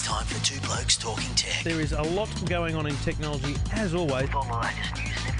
It's time for Two Blokes Talking Tech. There is a lot going on in technology, as always. With all the latest news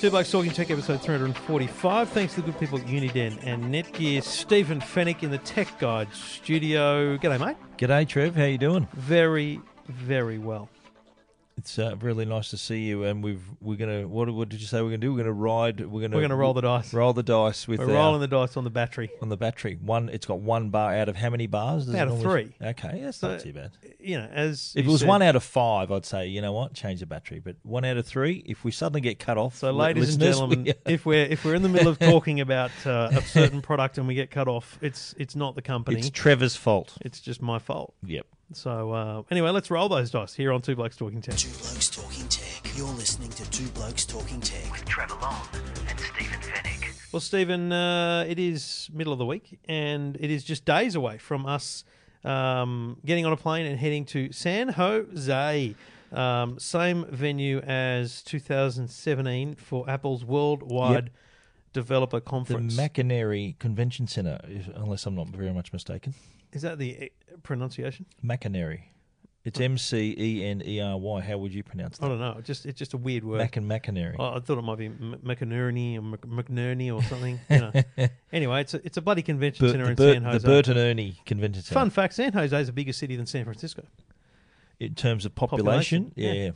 Two Blokes Talking Tech, episode 345. Thanks to the good people at Uniden and Netgear. Stephen Fenech in the Tech Guide studio. G'day, mate. G'day, Trev. How you doing? Very, very well. It's uh, really nice to see you. And we've we're gonna what, what did you say we're gonna do? We're gonna ride. We're gonna We're going to roll the dice. roll the dice with We're our- rolling the dice on the battery. on the battery. One, it's got one bar out of how many bars? Does it Out of normally- three. Okay, that's So- not too bad. You know, as If it was said- one out of five, I'd say you know what, change the battery. But one out of three, if we suddenly get cut off, So, ladies and gentlemen, we- if we're if we're in the middle of talking about uh, a certain product and we get cut off, it's it's not the company. It's, Trevor's fault. It's just my fault. Yep. So uh, anyway, let's roll those dice here on Two Blokes Talking Tech. Two Blokes Talking Tech. You're listening to Two Blokes Talking Tech. With Trevor Long and Stephen Fenech. Well, Stephen, uh, it is middle of the week, and it is just days away from us um, getting on a plane and heading to San Jose. Um, same venue as 2017 for Apple's worldwide developer conference. The conference. McInerney Convention Centre, if- unless I'm not very much mistaken. Is that the uh, pronunciation? McInerney. It's M C E N E R Y. How would you pronounce that? I don't know. It's just it's just a weird word. Mac and McInerney. Oh, I thought it might be M- McInerney or Mc- McNerney or something. You know. anyway, it's a, it's a bloody convention Bur- centre in Bur- San the Jose. Burton Ernie Convention Centre. Fun fact: San Jose is a bigger city than San Francisco. in terms of population. Population, yeah, yeah.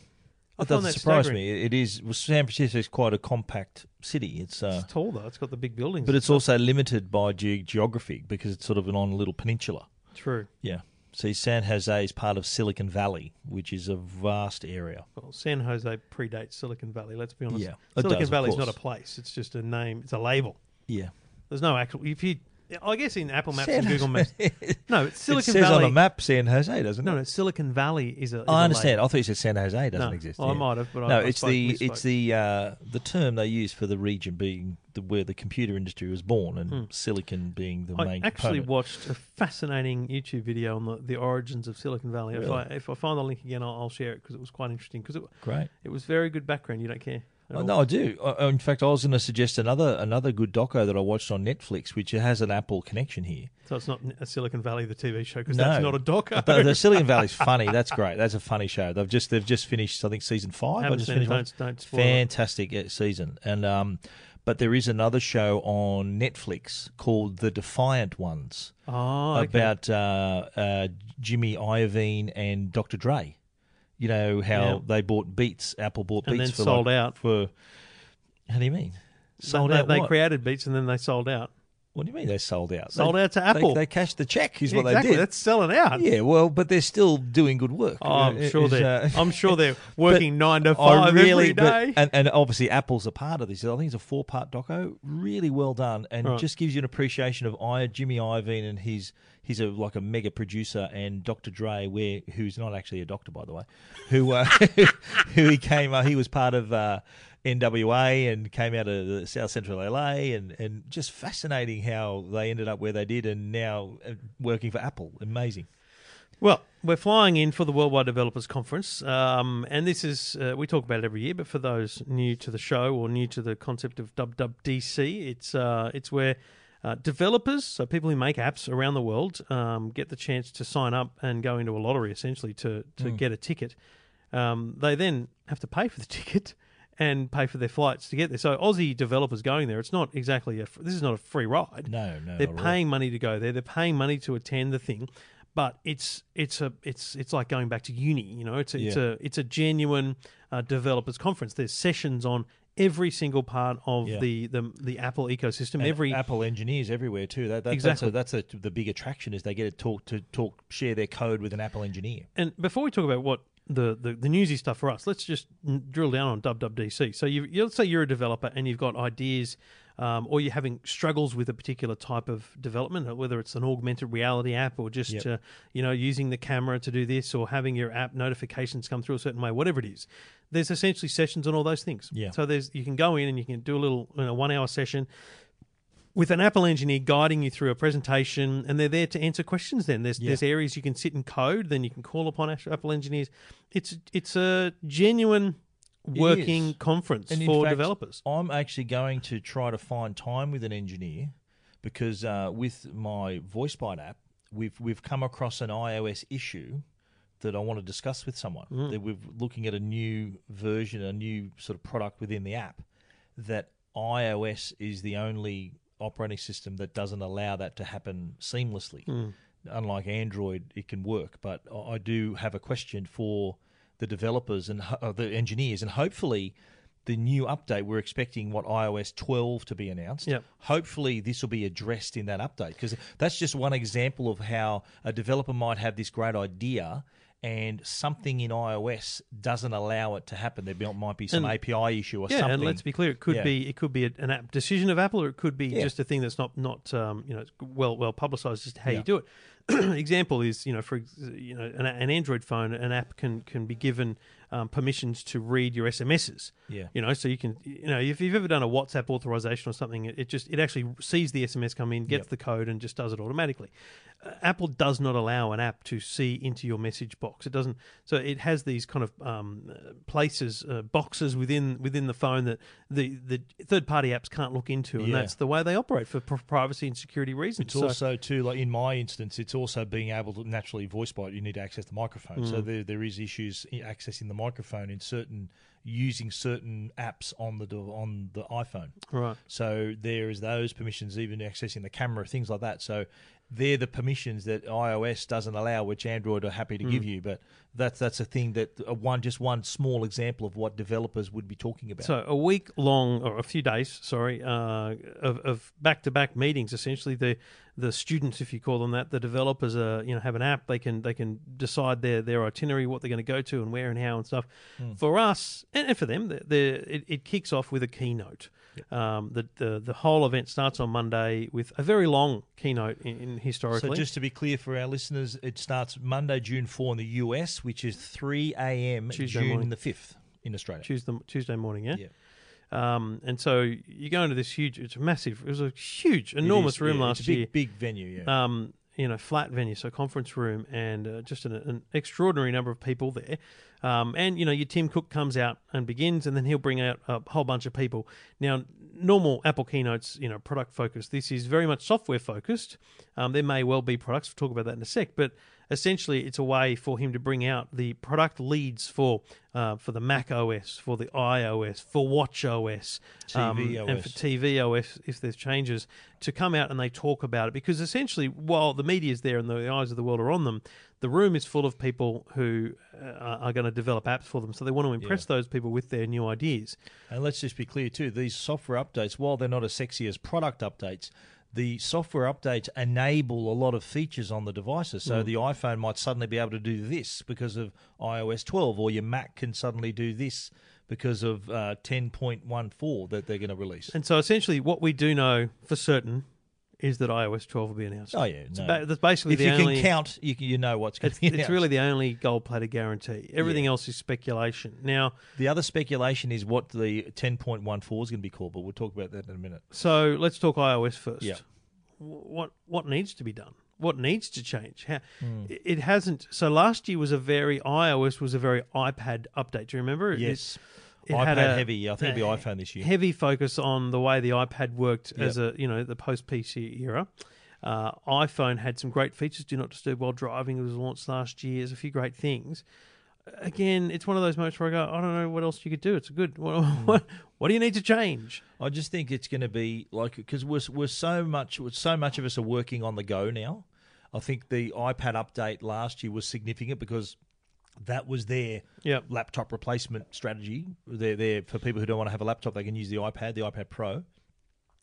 I It doesn't that surprise staggering. me. It is. Well, San Francisco is quite a compact city. It's, uh, It's tall though. It's got the big buildings. but it's also limited by ge- geography because it's sort of an on a little peninsula. true. Yeah. See, San Jose is part of Silicon Valley, which is a vast area. Well, San Jose predates Silicon Valley. Let's be honest. Yeah, Silicon Valley is not a place. It's just a name. It's a label. Yeah. There's no actual. If you, I guess in Apple Maps San and Google Maps. No, it's Silicon it says Valley. on a map San Jose, doesn't it? no, Silicon Valley is a. Is I understand. I thought you said San Jose doesn't No. exist. Well, I might have, but I- no, I it's spoke- the misspoke. it's the uh, the term they use for the region being the, where the computer industry was born, and Silicon being the Hmm. I main actually component. watched a fascinating YouTube video on the, the origins of Silicon Valley. If I if I find the link again, I'll, I'll share it because it was quite interesting. Because it Great. it was very good background. You don't care. Oh, no, I do. Uh, in fact, I was going to suggest another another good doco that I watched on Netflix, which has an Apple connection here. So it's not a Silicon Valley the TV show because No. that's not a doco. But the Silicon Valley's funny. That's great. That's a funny show. They've just they've just finished. I think season five. I Haven't just seen it. finished Don't, don't spoil it. Fantastic uh, season. And um, but there is another show on Netflix called The Defiant Ones Oh, okay. about uh, uh, Jimmy Iovine and Dr. Dre. You know how Yeah. they bought Beats. Apple bought Beats And then for sold like- out. for. How do you mean? Sold they, out. They what? created Beats and then they sold out. What do you mean they sold out? Sold They- out to Apple. They, cashed the check. Is Yeah, what exactly. they did. That's selling out. Yeah, well, but they're still doing good work. Oh, I'm Uh, sure they're. uh, I'm sure they're working nine to five really, every but- and, and obviously Apple's a part of this. I think it's a four-part doco, really well done, and Right. just gives you an appreciation of I, Jimmy Iovine and his. He's a like a mega producer, and Dr. Dre, where who's not actually a doctor by the way, who uh, who he came. Uh, he was part of. Uh, NWA and came out of the South Central LA and, and just fascinating how they ended up where they did and now uh, working for Apple. Amazing. Well, we're flying in for the Worldwide Developers Conference, um, and this is uh, we talk about it every year. But for those new to the show or new to the concept of WWDC, it's uh, it's where uh, developers, so people who make apps around the world, um, get the chance to sign up and go into a lottery essentially to to get a ticket. Um, they then have to pay for the ticket and pay for their flights to get there. So Aussie developers going there, it's not exactly a this is not a free ride. No, no, They're not at all. paying money to go there. They're paying money to attend the thing, but it's it's a it's it's like going back to uni. You know, it's a, it's a it's a genuine uh, developers conference. There's sessions on every single part of Yeah. the, the the Apple ecosystem. And every Apple engineers everywhere too. That, that, Exactly. That's, a, that's a, the big attraction is they get to talk to talk share their code with an Apple engineer. and before we talk about what the, the, the newsy stuff for us, let's just drill down on WWDC. So you, you let's say you're a developer and you've got ideas um, or you're having struggles with a particular type of development, whether it's an augmented reality app or just Yep. uh, you know using the camera to do this or having your app notifications come through a certain way, whatever it is. There's essentially sessions on all those things. Yeah. So there's you can go in and you can do a little you know, one hour session with an Apple engineer guiding you through a presentation, and they're there to answer questions. Then there's Yeah. there's areas you can sit and code. Then you can call upon Apple engineers. It's it's a genuine working conference And for fact, developers. I'm actually going to try to find time with an engineer because uh, with my VoiceBite app, we've we've come across an iOS issue that I want to discuss with someone. Mm. That we're looking at a new version, a new sort of product within the app that iOS is the only operating system that doesn't allow that to happen seamlessly. Hmm. Unlike Android, it can work, but I I do have a question for the developers and uh, the engineers, and hopefully. The new update, we're expecting what iOS 12 to be announced. Yep. Hopefully, this will be addressed in that update because that's just one example of how a developer might have this great idea and something in iOS doesn't allow it to happen. There might be some And- API issue or Yeah, something. and let's be clear, it could Yeah. be it could be an app decision of Apple, or it could be Yeah. just a thing that's not not um, you know well well publicized to how Yeah. you do it. Example is you know for you know an, an Android phone, an app can can be given um, permissions to read your SMSs. Yeah. you know, so you can you know if you've ever done a WhatsApp authorization or something, it, it just it actually sees the SMS come in, gets Yep. the code, and just does it automatically. Apple does not allow an app to see into your message box. It doesn't. So it has these kind of um, places, uh, boxes within within the phone that the the third party apps can't look into, and Yeah. that's the way they operate for privacy and security reasons. It's So- also too like in my instance, it's also being able to naturally voice bite. You need to access the microphone, so Mm. there there is issues accessing the microphone in certain using certain apps on the on the iPhone. right. So there is those permissions, even accessing the camera, things like that. So they're the permissions that iOS doesn't allow, which Android are happy to Mm. give you. But that's that's a thing that uh, one just one small example of what developers would be talking about. So a week long, or a few days, sorry, uh, of, of back-to-back meetings. Essentially, the the students, if you call them that, the developers, uh, you know, have an app. They can they can decide their their itinerary, what they're going to go to, and where and how and stuff. For us and, and for them, the, the it, it kicks off with a keynote. Um, the, the the whole event starts on Monday with a very long keynote in, in historically. So just to be clear for our listeners, it starts Monday, June 4 in the US, which is 3 a.m. Tuesday June morning. the 5th in Australia. Tuesday Tuesday morning, yeah. Yeah. Um, and so you go into this huge, it's a massive, it was a huge, enormous is, room yeah, last it's a big, year. Big venue, yeah. um, you know, flat venue, so conference room, and uh, just an, an extraordinary number of people there. Um, and you know, your Tim Cook comes out and begins, and then he'll bring out a whole bunch of people. Now, normal Apple keynotes, you know, product focused. This is very much software focused. Um, there may well be products. We'll talk about that in a sec, but essentially, it's a way for him to bring out the product leads for uh, for the Mac OS, for the iOS, for Watch OS, um, and for. TV OS if there's changes to come out and they talk about it. Because essentially while the media is there and the eyes of the world are on them the room is full of people who uh, are going to develop apps for them. So they want to impress those people with their new ideas. And let's just be clear too: these software updates, while they're not as sexy as product updates, the software updates enable a lot of features on the devices. Mm. So the iPhone might suddenly be able to do this because of iOS 12, or your Mac can suddenly do this because of uh, 10.14 that they're going to release. and so essentially what we do know for certain is that iOS 12 will be announced Oh yeah, It's no. ba- that's basically if the you only can count, you can, you know what's going it's, to be. it's really the only gold plated guarantee everything Yeah. else is speculation now the other speculation is what the 10.14 is going to be called, but we'll talk about that in a minute. So let's talk iOS first. Yeah. What what needs to be done? What needs to change? How, hmm. it- It hasn't. So last year was a very iOS was a very iPad update. Do you remember? Yes, it iPad had a- heavy. I think it'll be iPhone this year. Heavy focus on the way the iPad worked Yep. as a you know the post PC era. Uh, iPhone had some great features. Do not disturb while driving. It was launched last year. There's a few great things. Again, it's one of those moments where I go, I don't know what else you could do. It's a good. What, Hmm. what, what do you need to change? I just think it's going to be like because we're we're so much so much of us are working on the go now. I think the iPad update last year was significant because that was their Yep. laptop replacement strategy. They're there for people who don't want to have a laptop; they can use the iPad, the iPad Pro.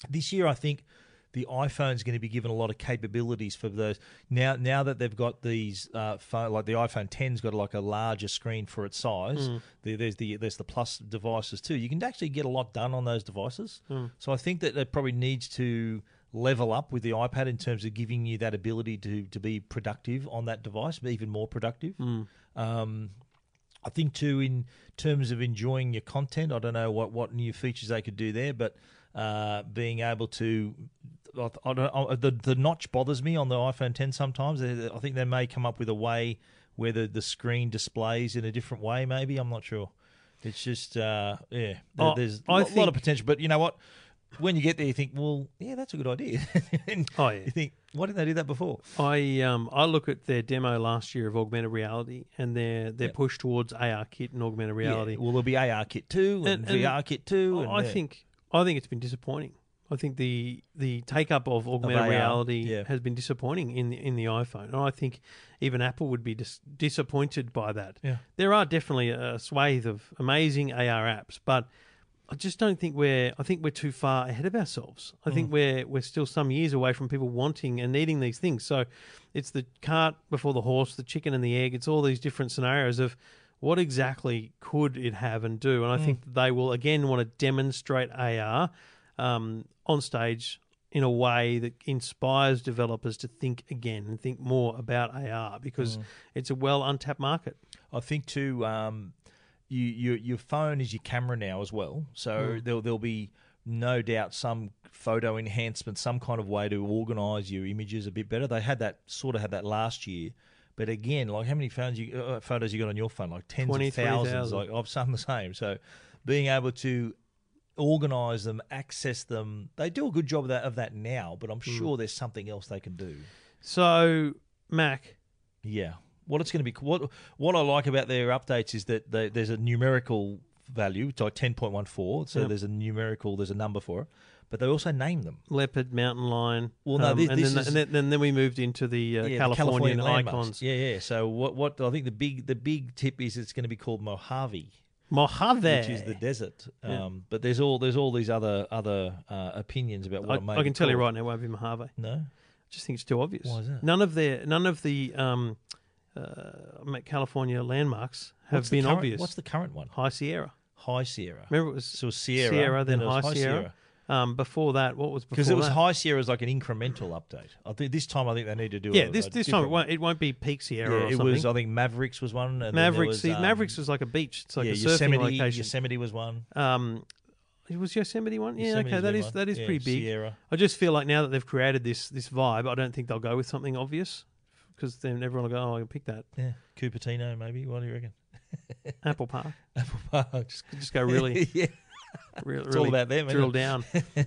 This year, I think the iPhone is going to be given a lot of capabilities for those now. Now that they've got these uh, phone, like the iPhone 10's got like a larger screen for its size. Mm. There, there's the there's the Plus devices too. You can actually get a lot done on those devices. Mm. So I think that it probably needs to level up with the iPad in terms of giving you that ability to to be productive on that device, even more productive. Mm. Um, I think too, in terms of enjoying your content, I don't know what, what new features they could do there, but uh, being able to, I, I don't, I, the the notch bothers me on the iPhone 10 sometimes. I think they may come up with a way where the, the screen displays in a different way. Maybe I'm not sure. It's just uh, yeah, there- Oh, there's a lot, lot of potential, but you know what? When you get there, you think, well, yeah, that's a good idea. And Oh, yeah. You think, why didn't they do that before? I um I look at their demo last year of augmented reality and their their Yeah. push towards AR kit and augmented reality. Yeah, well, there'll be AR kit two and, And- and VR kit two. I- And, I yeah. think I think it's been disappointing. I think the the take up of augmented AR, reality yeah. has been disappointing in the in the iPhone, and I think even Apple would be dis- disappointed by that. Yeah. There are definitely a swathe of amazing AR apps, but I just don't think we're. I think we're too far ahead of ourselves. I Mm. think we're we're still some years away from people wanting and needing these things. So it's the cart before the horse, the chicken and the egg. It's all these different scenarios of what exactly could it have and do. And I think they will again want to demonstrate AR um, on stage in a way that inspires developers to think again and think more about AR because it's a well untapped market. I think too, um, you, your your phone is your camera now as well. So there'll there'll be no doubt some photo enhancement, some kind of way to organise your images a bit better. They had that sort of had that last year. But again, like how many phones you uh, photos you got on your phone? Like tens of 23,000. thousands. Like I've some the same. So being able to organise them, access them, they do a good job of that of that now. But I'm sure there's something else they can do. So, Mac, Yeah. What it's going to be, what what I like about their updates is that they, there's a numerical value, it's like ten point one four. So Yep. there's a numerical, there's a number for it, but they also name them. leopard, mountain lion. um, Well, no, this- and, this then, is- and, then, and then we moved into the, uh, Yeah, the Californian, icons. Yeah, yeah. So what what I think the big the big tip is it's going to be called Mojave, Mojave. which is the desert. Yeah. Um, but there's all there's all these other other uh, opinions about what I, it may I can tell you right now, it won't be Mojave. No, I just think it's too obvious. Why is that? None of their none of the um, uh, California landmarks have What's been current- obvious. What's the current one? High Sierra. High Sierra. Remember, it was So Sierra, Sierra, then, then High, High Sierra. Sierra. Um, before that, what was Because it was that? High Sierra as like an incremental update. I think this time I think they need to do. Yeah, a, this a this time it won't, it won't be Peak Sierra Yeah, it something. was. I think Mavericks was one. And then there Mavericks. was, um, Mavericks was like a beach. It's like yeah, a surfing Yosemite. location. Yosemite was one. Um, it was Yosemite one. Yeah, Yosemite's okay, that is one. that is Yeah, pretty big. Sierra. I just feel like now that they've created this this vibe, I don't think they'll go with something obvious because then everyone will go, "Oh, I can pick that Yeah, Cupertino maybe. What do you reckon? Apple Park." Apple Park. Just just go really, yeah, really, it's all about them. drill it? down.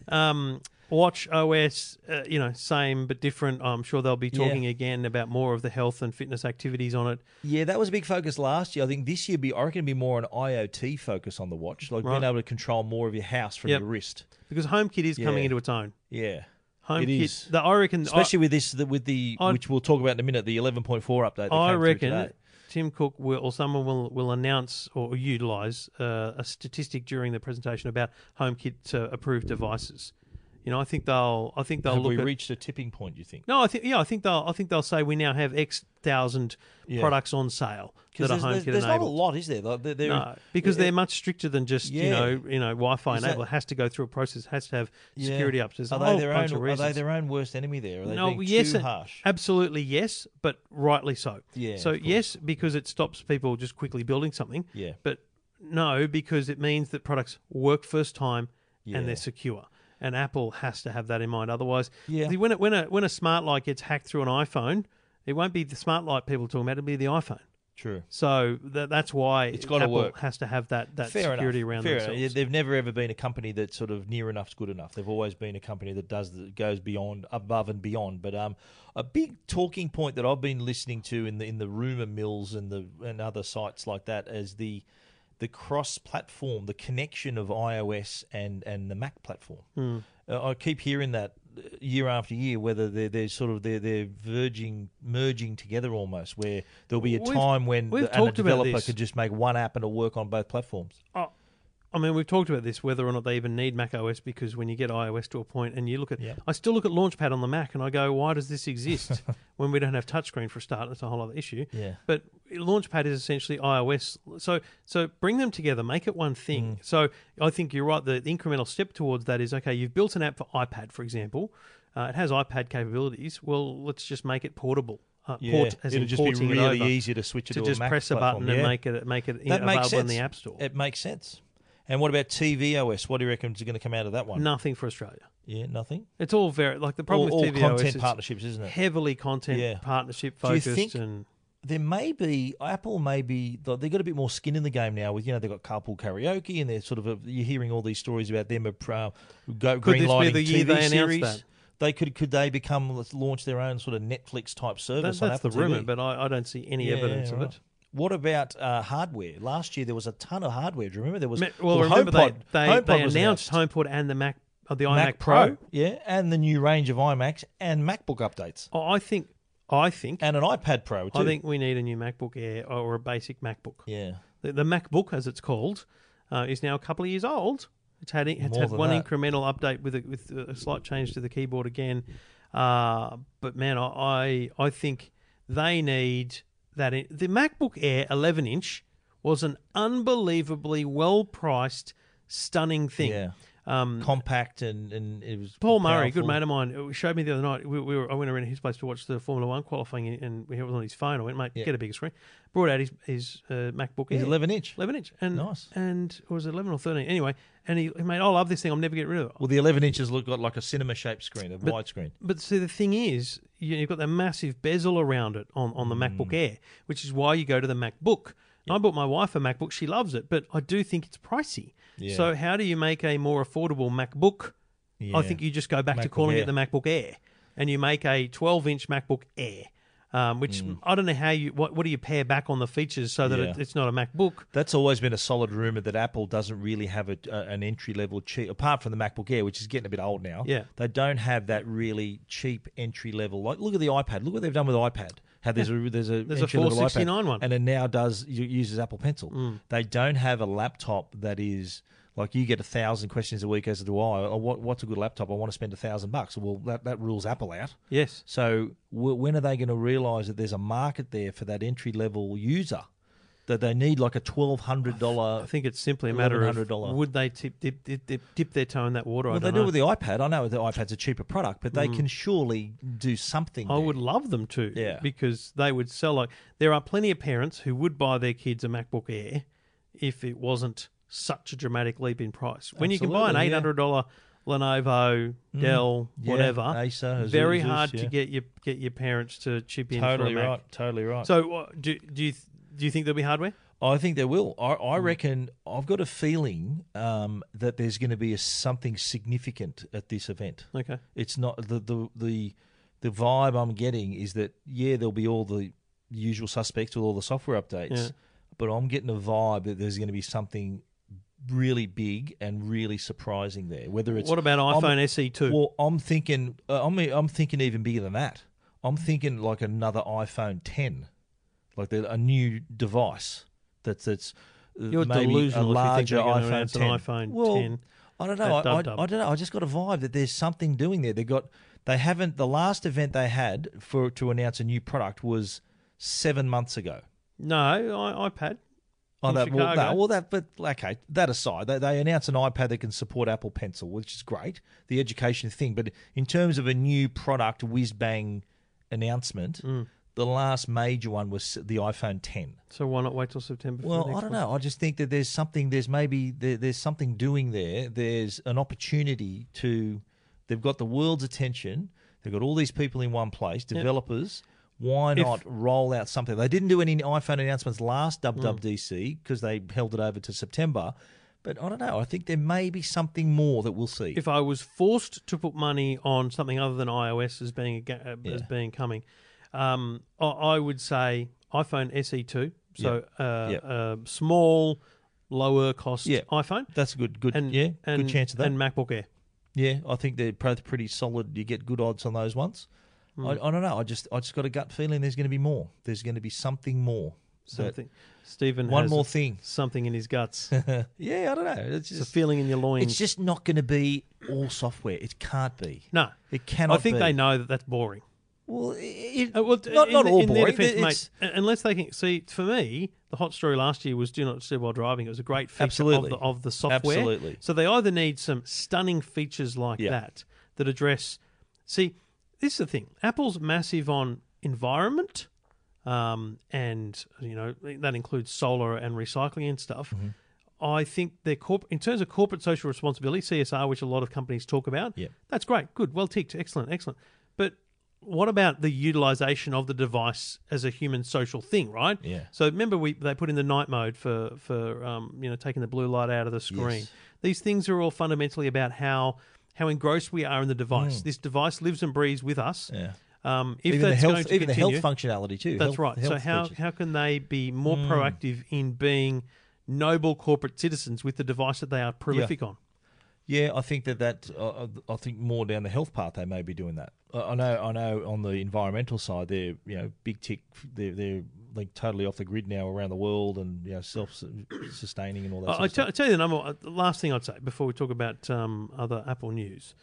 um, Watch OS, uh, you know, same but different. I'm sure they'll be Yeah. talking again about more of the health and fitness activities on it. Yeah, that was a big focus last year. I think this year, be I reckon, it'd be more an IoT focus on the watch, like being able to control more of your house from Yep. your wrist. because HomeKit is coming into its own. Yeah, HomeKit, It is. the, I reckon, especially with this, the, with the I'd- which we'll talk about in a minute, the 11.4 update. I, I reckon. Tim Cook will, or someone will will announce or utilize uh, a statistic during the presentation about HomeKit uh, approved devices. You know, I think they'll, I think they'll Have look we at. reached a tipping point? You think? no, I think yeah, I think they'll, I think they'll say we now have X thousand Yeah. products on sale that are home there's, there's not a lot, is there? They're, they're- No, because Yeah. they're much stricter than just you know you know Wi-Fi that- enabled. It has to go through a process. Has to have Yeah. security ups. There's a Are they their own? Are they their own worst enemy there? Are they no, being yes, too harsh? absolutely yes, but rightly so. Yeah, So yes, because it stops people just quickly building something. Yeah. But no, because it means that products work first time Yeah. and they're secure. And Apple has to have that in mind. Otherwise, Yeah. when it, when a when a smart light gets hacked through an iPhone, it won't be the smart light people talking about. It'll be the iPhone. True. So that, that's why It's gotta Apple work. has to have that that Fair security enough. around Fair themselves. enough. They've never ever been a company that's sort of near enough's good enough. They've always been a company that does that goes beyond, above and beyond. But um, a big talking point that I've been listening to in the in the rumor mills and the and other sites like that is the the cross platform, the connection of iOS and and the Mac platform. Hmm. Uh, I keep hearing that uh, year after year, whether they're, they're sort of they're, they're verging, merging together almost, where there'll be a We've- time when we've the, and a developer could just make one app and it'll work on both platforms. I mean, we've talked about this whether or not they even need Mac OS because when you get iOS to a point and you look at, Yeah. I still look at Launchpad on the Mac and I go, why does this exist when we don't have touchscreen for a start? That's a whole other issue. Yeah. But Launchpad is essentially iOS. So so bring them together, make it one thing. Mm. So I think you're right. The, the incremental step towards that is okay. You've built an app for iPad, for example. Uh, it has iPad capabilities. Well, let's just make it portable. Uh, Yeah, port, as it'll just be it really easy to switch it to to, just Mac press a platform. button and make it make it that available in the App Store. It makes sense. And what about TVOS? What do you reckon is going to come out of that one? Nothing for Australia. Yeah, nothing. It's all very like the All, problem all with TV content OS, it's partnerships, isn't it? heavily content Yeah. partnership Do you think- and there may be Apple may be they've got a bit more skin in the game now with you know they've got carpool karaoke and they're sort of a, you're hearing all these stories about them uh, go Could this be greenlighting the year TV they series. that? They could could they become launch their own sort of Netflix type that, service that's Apple the rumor. But I, I don't see any Yeah, evidence of right. it. What about uh, hardware? Last year there was a ton of hardware. Do you remember there was Me- Well, remember HomePod, they, they, HomePod they announced HomePod and the Mac, uh, the iMac Mac Pro. yeah, and the new range of iMacs and MacBook updates Oh, I think, I think, and an iPad Pro too. I think we need a new MacBook Air or a basic MacBook. yeah. The, the MacBook, as it's called, uh, is now a couple of years old. It's had it's More had than one that. incremental update with a, with a slight change to the keyboard again. Uh, but man, I I, I think they need that. In, the MacBook Air 11 inch was an unbelievably well priced, stunning thing. Yeah. Um, Compact and, and it was Paul Murray, good mate of mine, uh, showed me the other night. We, we were, I went around his place to watch the Formula One qualifying, and he was on his phone. I went, mate, Yeah. get a bigger screen. Brought out his his uh, MacBook He's Air. 11 inch. 11 inch. And, Nice. And or was it 11 or 13? Anyway, and he, he made, I love this thing. I'm never getting rid of it. Well, the 11 inches look got like a cinema shaped screen, a widescreen. But see, the thing is, you, you've got that massive bezel around it on, on the Mm. MacBook Air, which is why you go to the MacBook. I bought my wife a MacBook. She loves it, but I do think it's pricey. Yeah. So how do you make a more affordable MacBook? Yeah. I think you just go back to calling Air. it the MacBook Air, and you make a 12-inch MacBook Air. Um, which I don't know how you what what do you pare back on the features so that Mm. Yeah. it, it's not a MacBook. That's always been a solid rumor that Apple doesn't really have a, a, an entry level cheap, apart from the MacBook Air, which is getting a bit old now. Yeah. they don't have that really cheap entry level. Like, look at the iPad. Look what they've done with the iPad. How there's a there's a There's a 469 iPad, one. and it now does uses Apple Pencil. Mm. They don't have a laptop that is. Like you get a thousand questions a week, as do I. Oh, what, what's a good laptop? I want to spend a thousand bucks. Well, that, that rules Apple out. Yes. So w- when are they going to realise that there's a market there for that entry level user? That they need like a twelve hundred dollar. I think it's simply a matter of $1,100. would they tip, dip, dip, dip, dip their toe in that water? Well, I they do know. with the iPad. I know the iPad's a cheaper product, but they can surely do something. I there. would love them to, Yeah. because they would sell like there are plenty of parents who would buy their kids a MacBook Air if it wasn't such a dramatic leap in price. When you can buy an Absolutely, eight yeah. hundred dollar Lenovo, Dell, Yeah, whatever, Acer, very hard yeah. to get your get your parents to chip in Totally for a Mac. right. Totally right. So uh, do do you do you think there'll be hardware? I think there will. I, I Hmm. reckon. I've got a feeling um, that there's going to be a, something significant at this event. Okay. It's not the the the the vibe I'm getting is that yeah, there'll be all the usual suspects with all the software updates, Yeah. but I'm getting a vibe that there's going to be something really big and really surprising there. Whether it's What about I'm- iPhone SE two? Well, I'm thinking. Uh, I'm I'm thinking even bigger than that. I'm thinking like another iPhone 10, like a new device that's that's uh, You're maybe delusional a if you think larger they're gonna iPhone announce an 10. iPhone well, 10 I don't know. I, I, Dub Dub. I don't know. I just got a vibe that there's something doing there. They got they haven't. The last event they had for to announce a new product was seven months ago. no, I, iPad. Oh, in that, well, Chicago. well, that, but okay, that aside, they, they announced an iPad that can support Apple Pencil, which is great, the education thing. But in terms of a new product whiz bang announcement, Mm. The last major one was the iPhone 10. So why not wait till September? Well, I don't know. I just think that there's something. There's maybe there, there's something doing there. There's an opportunity to. They've got the world's attention. They've got all these people in one place. Developers. Why If- not roll out something? They didn't do any iPhone announcements last Hmm. WWDC because they held it over to September. But I don't know. I think there may be something more that we'll see. if I was forced to put money on something other than iOS as being a, uh, as Yeah. being coming, um, I, I would say iPhone SE two. So uh, Yep. uh, small, lower cost Yeah. iPhone. That's a good, good, And, yeah, and, good chance of that. And MacBook Air. Yeah, I think they're both pretty solid. You get good odds on those ones. Hmm. I, I don't know. I just I just got a gut feeling there's going to be more. There's going to be something more. Something. Stephen One more thing. Something in his guts. Yeah, I don't know. It's it's a feeling in your loins. it's just not going to be all software. It can't be. no. It cannot I think be. they know that that's boring. Well, it, Uh, well, not, in, not all in their defense, mate, unless they can see. For me, the hot story last year was "Do not disturb while driving." It was a great feature Absolutely. of the, of the software. Absolutely. So they either need some stunning features like Yeah. that that address. See, this is the thing. Apple's massive on environment, um, and you know that includes solar and recycling and stuff. Mm-hmm. I think their corp- in terms of corporate social responsibility, CSR, which a lot of companies talk about, Yeah. that's great, good, well ticked, excellent, excellent. But what about the utilization of the device as a human social thing, right? Yeah. So remember, we they put in the night mode for for um, you know taking the blue light out of the screen. Yes. These things are all fundamentally about how how engrossed we are in the device. Mm. This device lives and breathes with us. yeah. Um, if even the that's health, going to even continue, the health functionality too. that's Health- right. So how features. how can they be more Mm. proactive in being noble corporate citizens with the device that they are prolific on? Yeah, I think that that uh, I think more down the health path they may be doing that. I know, I know. On the environmental side, they're you know big tick. They're they're like totally off the grid now around the world, and you know self sustaining and all that. I, sort I of tell, stuff. I tell you the number. uh, The last thing I'd say before we talk about um, other Apple news,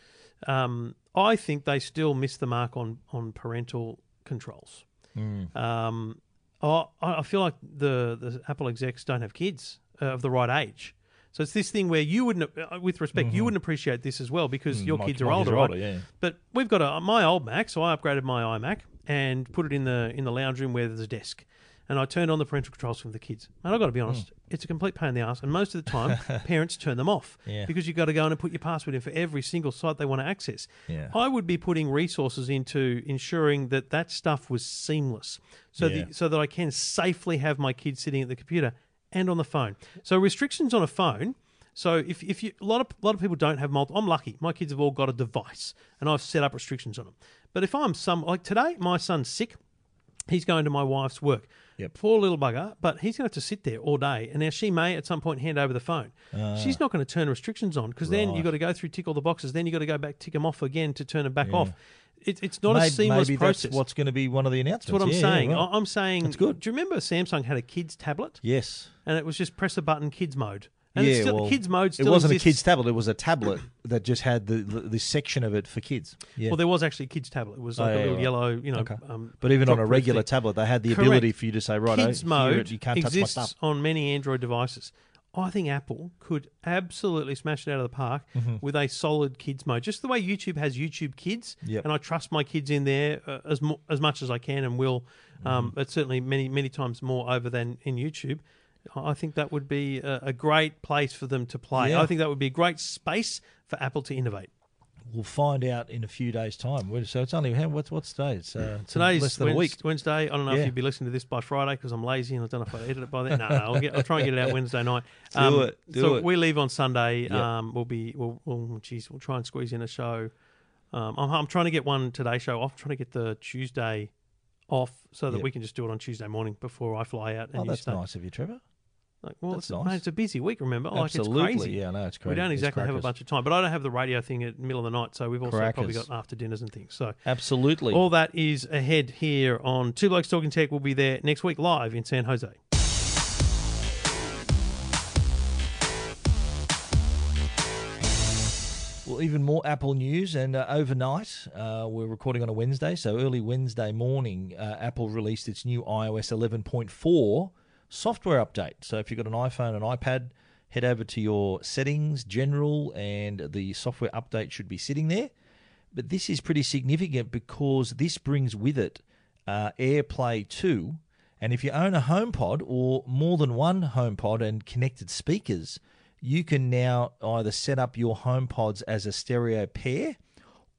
um, I think they still miss the mark on on parental controls. Mm. Um, I, I feel like the the Apple execs don't have kids uh, of the right age. So it's this thing where you wouldn't, uh, with respect, you wouldn't appreciate this as well because your Mm-hmm. Mm, My- kids are my older, right? yeah. But we've got a my old Mac, so I upgraded my iMac and put it in the in the lounge room where there's a desk. And I turned on the parental controls for the kids. And I've got to be honest, Hmm. it's a complete pain in the ass. And most of the time, parents turn them off Yeah. because you've got to go in and put your password in for every single site they want to access. Yeah. I would be putting resources into ensuring that that stuff was seamless, so the, so that I can safely have my kids sitting at the computer and on the phone. So restrictions on a phone. So if, if you a lot of a lot of people don't have multiple, I'm lucky. My kids have all got a device, and I've set up restrictions on them. But if I'm some like today, my son's sick. He's going to my wife's work. Yep. Poor little bugger, but he's going to have to sit there all day. And now she may at some point hand over the phone. Ah. She's not going to turn restrictions on because then you've got to go through tick all the boxes. Then you've got to go back tick them off again to turn them back Yeah. off. It, it's not maybe, a seamless maybe process. That's what's going to be one of the announcements. That's what I'm Yeah, yeah, saying. right. I- I'm saying. That's good. Do you remember Samsung had a kids tablet Yes. and it was just press a button, kids mode, and yeah, it's still, well, kids mode still It wasn't exists. a kids tablet. It was a tablet that just had the the, the section of it for kids. Yeah. Well, there was actually a kids tablet. It was Oh, like yeah, a little right. yellow, you know. Okay. Um, but even on a regular thing. tablet, they had the Correct. ability for you to say, right, kids mode you can't touch my exists stuff. on many Android devices. I think Apple could absolutely smash it out of the park Mm-hmm. with a solid kids mode, just the way YouTube has YouTube Kids. Yep. And I trust my kids in there uh, as mo- as much as I can, and will. Um, Mm-hmm. But certainly many many times more over than in YouTube. I think that would be a, a great place for them to play. Yeah. I think that would be a great space for Apple to innovate. We'll find out in a few days' time. So it's only how, what's what's today? It's, uh, it's Today's less than a week. Wednesday. I don't know Yeah. if you'll be listening to this by Friday because I'm lazy and I don't know if I edit it by then. No, no, I'll, get, I'll try and get it out Wednesday night. Um, Do it, do so it. we leave on Sunday. Yep. Um, we'll be, we'll, we'll, geez, we'll try and squeeze in a show. Um, I'm, I'm trying to get one Today show off. trying to get the Tuesday off so that Yep. we can just do it on Tuesday morning before I fly out. And Oh, that's stay. nice of you, Trevor. Like, well, That's it's, nice. mate, it's a busy week. Remember, like Absolutely. it's crazy. Yeah, no, it's crazy. We don't exactly have a bunch of time, but I don't have the radio thing at the middle of the night, so we've also probably got after dinners and things. So Absolutely. all that is ahead here on Two Blokes Talking Tech. We'll be there next week live in San Jose. Well, even more Apple news, and uh, overnight, uh, we're recording on a Wednesday, so early Wednesday morning, uh, Apple released its new iOS 11.4 software update. So if you've got an iPhone and iPad, head over to your settings, general, and the software update should be sitting there. But this is pretty significant because this brings with it uh, AirPlay 2. And if you own a HomePod or more than one HomePod and connected speakers, you can now either set up your HomePods as a stereo pair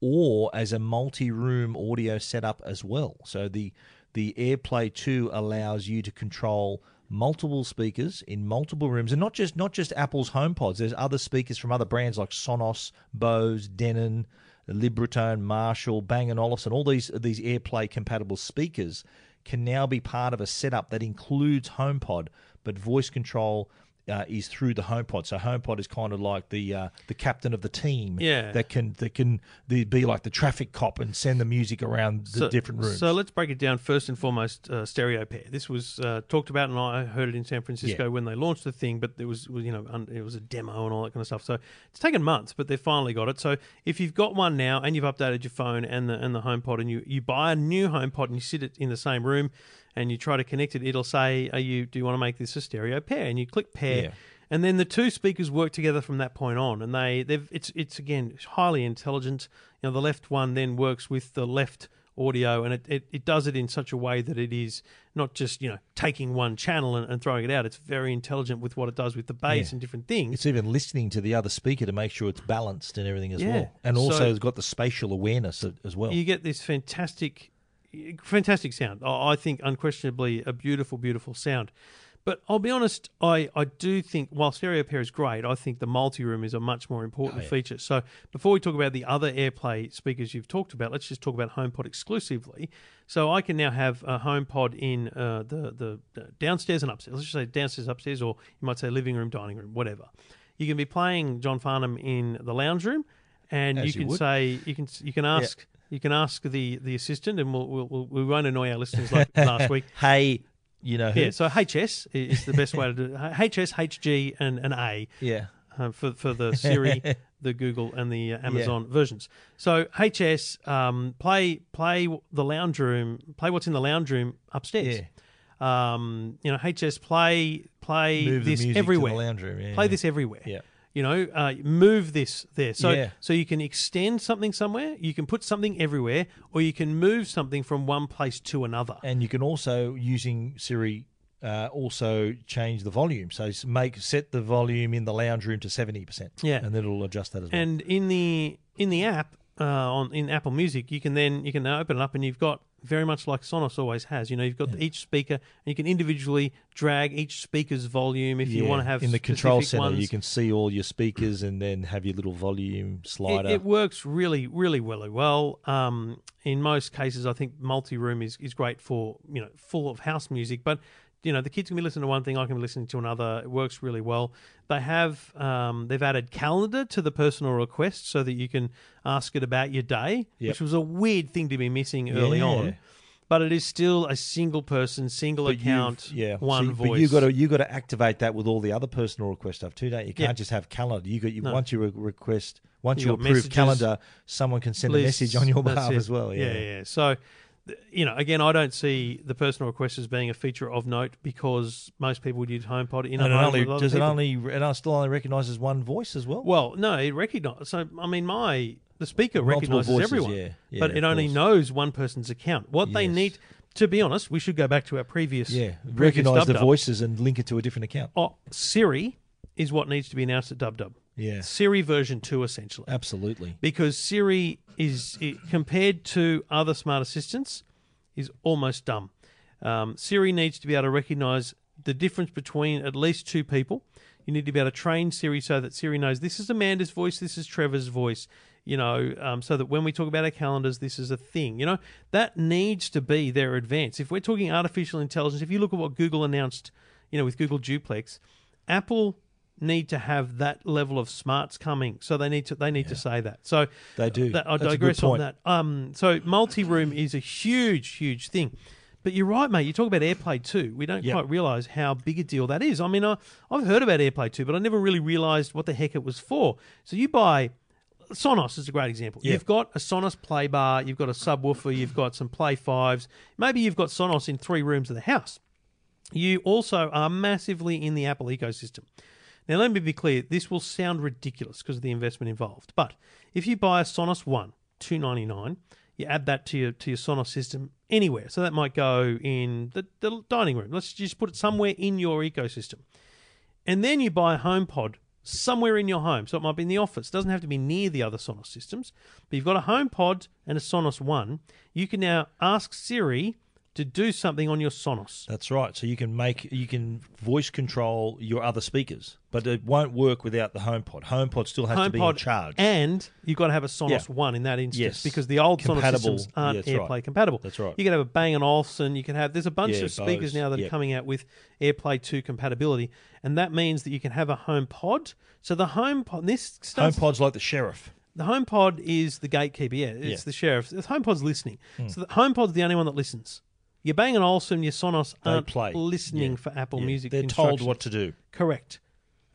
or as a multi-room audio setup as well. So the the AirPlay 2 allows you to control multiple speakers in multiple rooms and not just not just Apple's HomePods. There's other speakers from other brands like Sonos, Bose, Denon, Libratone, Marshall, Bang & Olufsen. All these these AirPlay compatible speakers can now be part of a setup that includes HomePod, but voice control uh, is through the HomePod. So HomePod is kind of like the uh, the captain of the team. Yeah. that can that can be like the traffic cop and send the music around the different rooms. So let's break it down first and foremost. Uh, stereo pair. This was uh, talked about, and I heard it in San Francisco Yeah. when they launched the thing. But there was, you know, un- it was a demo and all that kind of stuff. So it's taken months, but they finally got it. So if you've got one now and you've updated your phone and the and the HomePod, and you you buy a new HomePod and you sit it in the same room and you try to connect it, it'll say, "Are you? Do you want to make this a stereo pair?" And you click pair. Yeah. And then the two speakers work together from that point on, and they they've it's it's again highly intelligent. You know, the left one then works with the left audio, and it, it, it does it in such a way that it is not just you know taking one channel and, and throwing it out. It's very intelligent with what it does with the bass Yeah. and different things. It's even listening to the other speaker to make sure it's balanced and everything as Yeah. well, and also So- has got the spatial awareness as well. you get this fantastic, fantastic sound. I I think unquestionably a beautiful, beautiful sound. But I'll be honest, I, I do think while stereo pair is great, I think the multi room is a much more important Oh, yeah. feature. So before we talk about the other AirPlay speakers you've talked about, let's just talk about HomePod exclusively. So I can now have a HomePod in uh, the, the downstairs and upstairs. Let's just say downstairs, upstairs, or you might say living room, dining room, whatever. You can be playing John Farnham in the lounge room, and As you you can would. say you can you can ask you can ask the the assistant, and we'll, we'll, we'll we won't annoy our listeners like last week. hey, you know who? Yeah, so HS is the best way to do it. HS, HG, and an A yeah. uh, for for the Siri, the Google, and the uh, Amazon versions. So HS, um, play play the lounge room, play what's in the lounge room upstairs. Um, you know, HS, play play Move the this music to the everywhere. lounge room, yeah, play this everywhere. Yeah. You know, uh, move this there. So Yeah. so you can extend something somewhere, you can put something everywhere, or you can move something from one place to another. and you can also using Siri uh, also change the volume. So make set the volume in the lounge room to seventy percent. Yeah. and then it'll adjust that as well. And in the in the app uh, on in Apple Music, you can then you can open it up and you've got very much like Sonos always has. You know, you've got each speaker and you can individually drag each speaker's volume if you want to have in the control center, ones. you can see all your speakers and then have your little volume It, slider. it works really, really, really well. Um, in most cases, I think multi-room is, is great for you know full of house music, but you know the kids can be listening to one thing, I can be listening to another. It works really well. They have um, they've added calendar to the personal request so that you can ask it about your day, Yep. which was a weird thing to be missing early Yeah. on. But it is still a single person, single But account, yeah, one See, voice. But you got to you got to activate that with all the other personal request stuff too, don't you? You can't just have calendar. You got you No. once you re- request once You you, approve messages, calendar, someone can send a message on your behalf as well. Yeah, yeah, yeah. So, you know, again, I don't see the personal request as being a feature of note because most people would use HomePod in a And it home only with other does it people. only and I still only recognises one voice as well. Well, no, it recognizes. So, I mean, my the speaker Multiple recognizes voices, everyone, yeah. Yeah, but it only course. knows one person's account. What they need, to be honest, we should go back to our previous yeah, recognise the voices and link it to a different account. Oh, Siri is what needs to be announced at Dub Dub. Yeah, Siri version two, essentially. absolutely. because Siri is i compared to other smart assistants is almost dumb. Um, Siri needs to be able to recognize the difference between at least two people. You need to be able to train Siri so that Siri knows this is Amanda's voice, this is Trevor's voice. You know, um, so that when we talk about our calendars, this is a thing. You know, that needs to be their advance. If we're talking artificial intelligence, if you look at what Google announced, you know, with Google Duplex, Apple need to have that level of smarts coming. So they need to they need to say that. So They do. That, I That's digress on that. Um, so multi-room is a huge, huge thing. But you're right, mate. You talk about AirPlay 2. We don't Yep. quite realise how big a deal that is. I mean, I, I've heard about AirPlay 2, but I never really realised what the heck it was for. So you buy Sonos is a great example. Yeah. You've got a Sonos play bar, you've got a subwoofer, you've got some Play 5s. Maybe you've got Sonos in three rooms of the house. You also are massively in the Apple ecosystem. Now, let me be clear this will sound ridiculous because of the investment involved. But if you buy a Sonos One, two ninety nine, you add that to your to your Sonos system anywhere. So that might go in the, the dining room. Let's just put it somewhere in your ecosystem. And then you buy a HomePod somewhere in your home. So it might be in the office. It doesn't have to be near the other Sonos systems. But you've got a HomePod and a Sonos One. You can now ask Siri, to do something on your Sonos. That's right. So you can make you can voice control your other speakers, but it won't work without the HomePod. HomePod still has to be in charge. and you've got to have a Sonos Yeah. One in that instance Yes. because the old Sonos Compatible. systems aren't Yeah, AirPlay right. compatible. That's right. You can have a Bang and Olufsen. You can have. There's a bunch Yeah, of speakers Bose. now that Yeah. are coming out with AirPlay Two compatibility, and that means that you can have a HomePod. So the HomePod, this starts, HomePod's like the sheriff. the HomePod is the gatekeeper. Yeah, it's Yeah. the sheriff. The HomePod's listening. Hmm. So the HomePod's the only one that listens. Your Bang Olufsen, your Sonos They aren't play. listening Yeah. for Apple Yeah. Music. They're told instructions. what to do. Correct.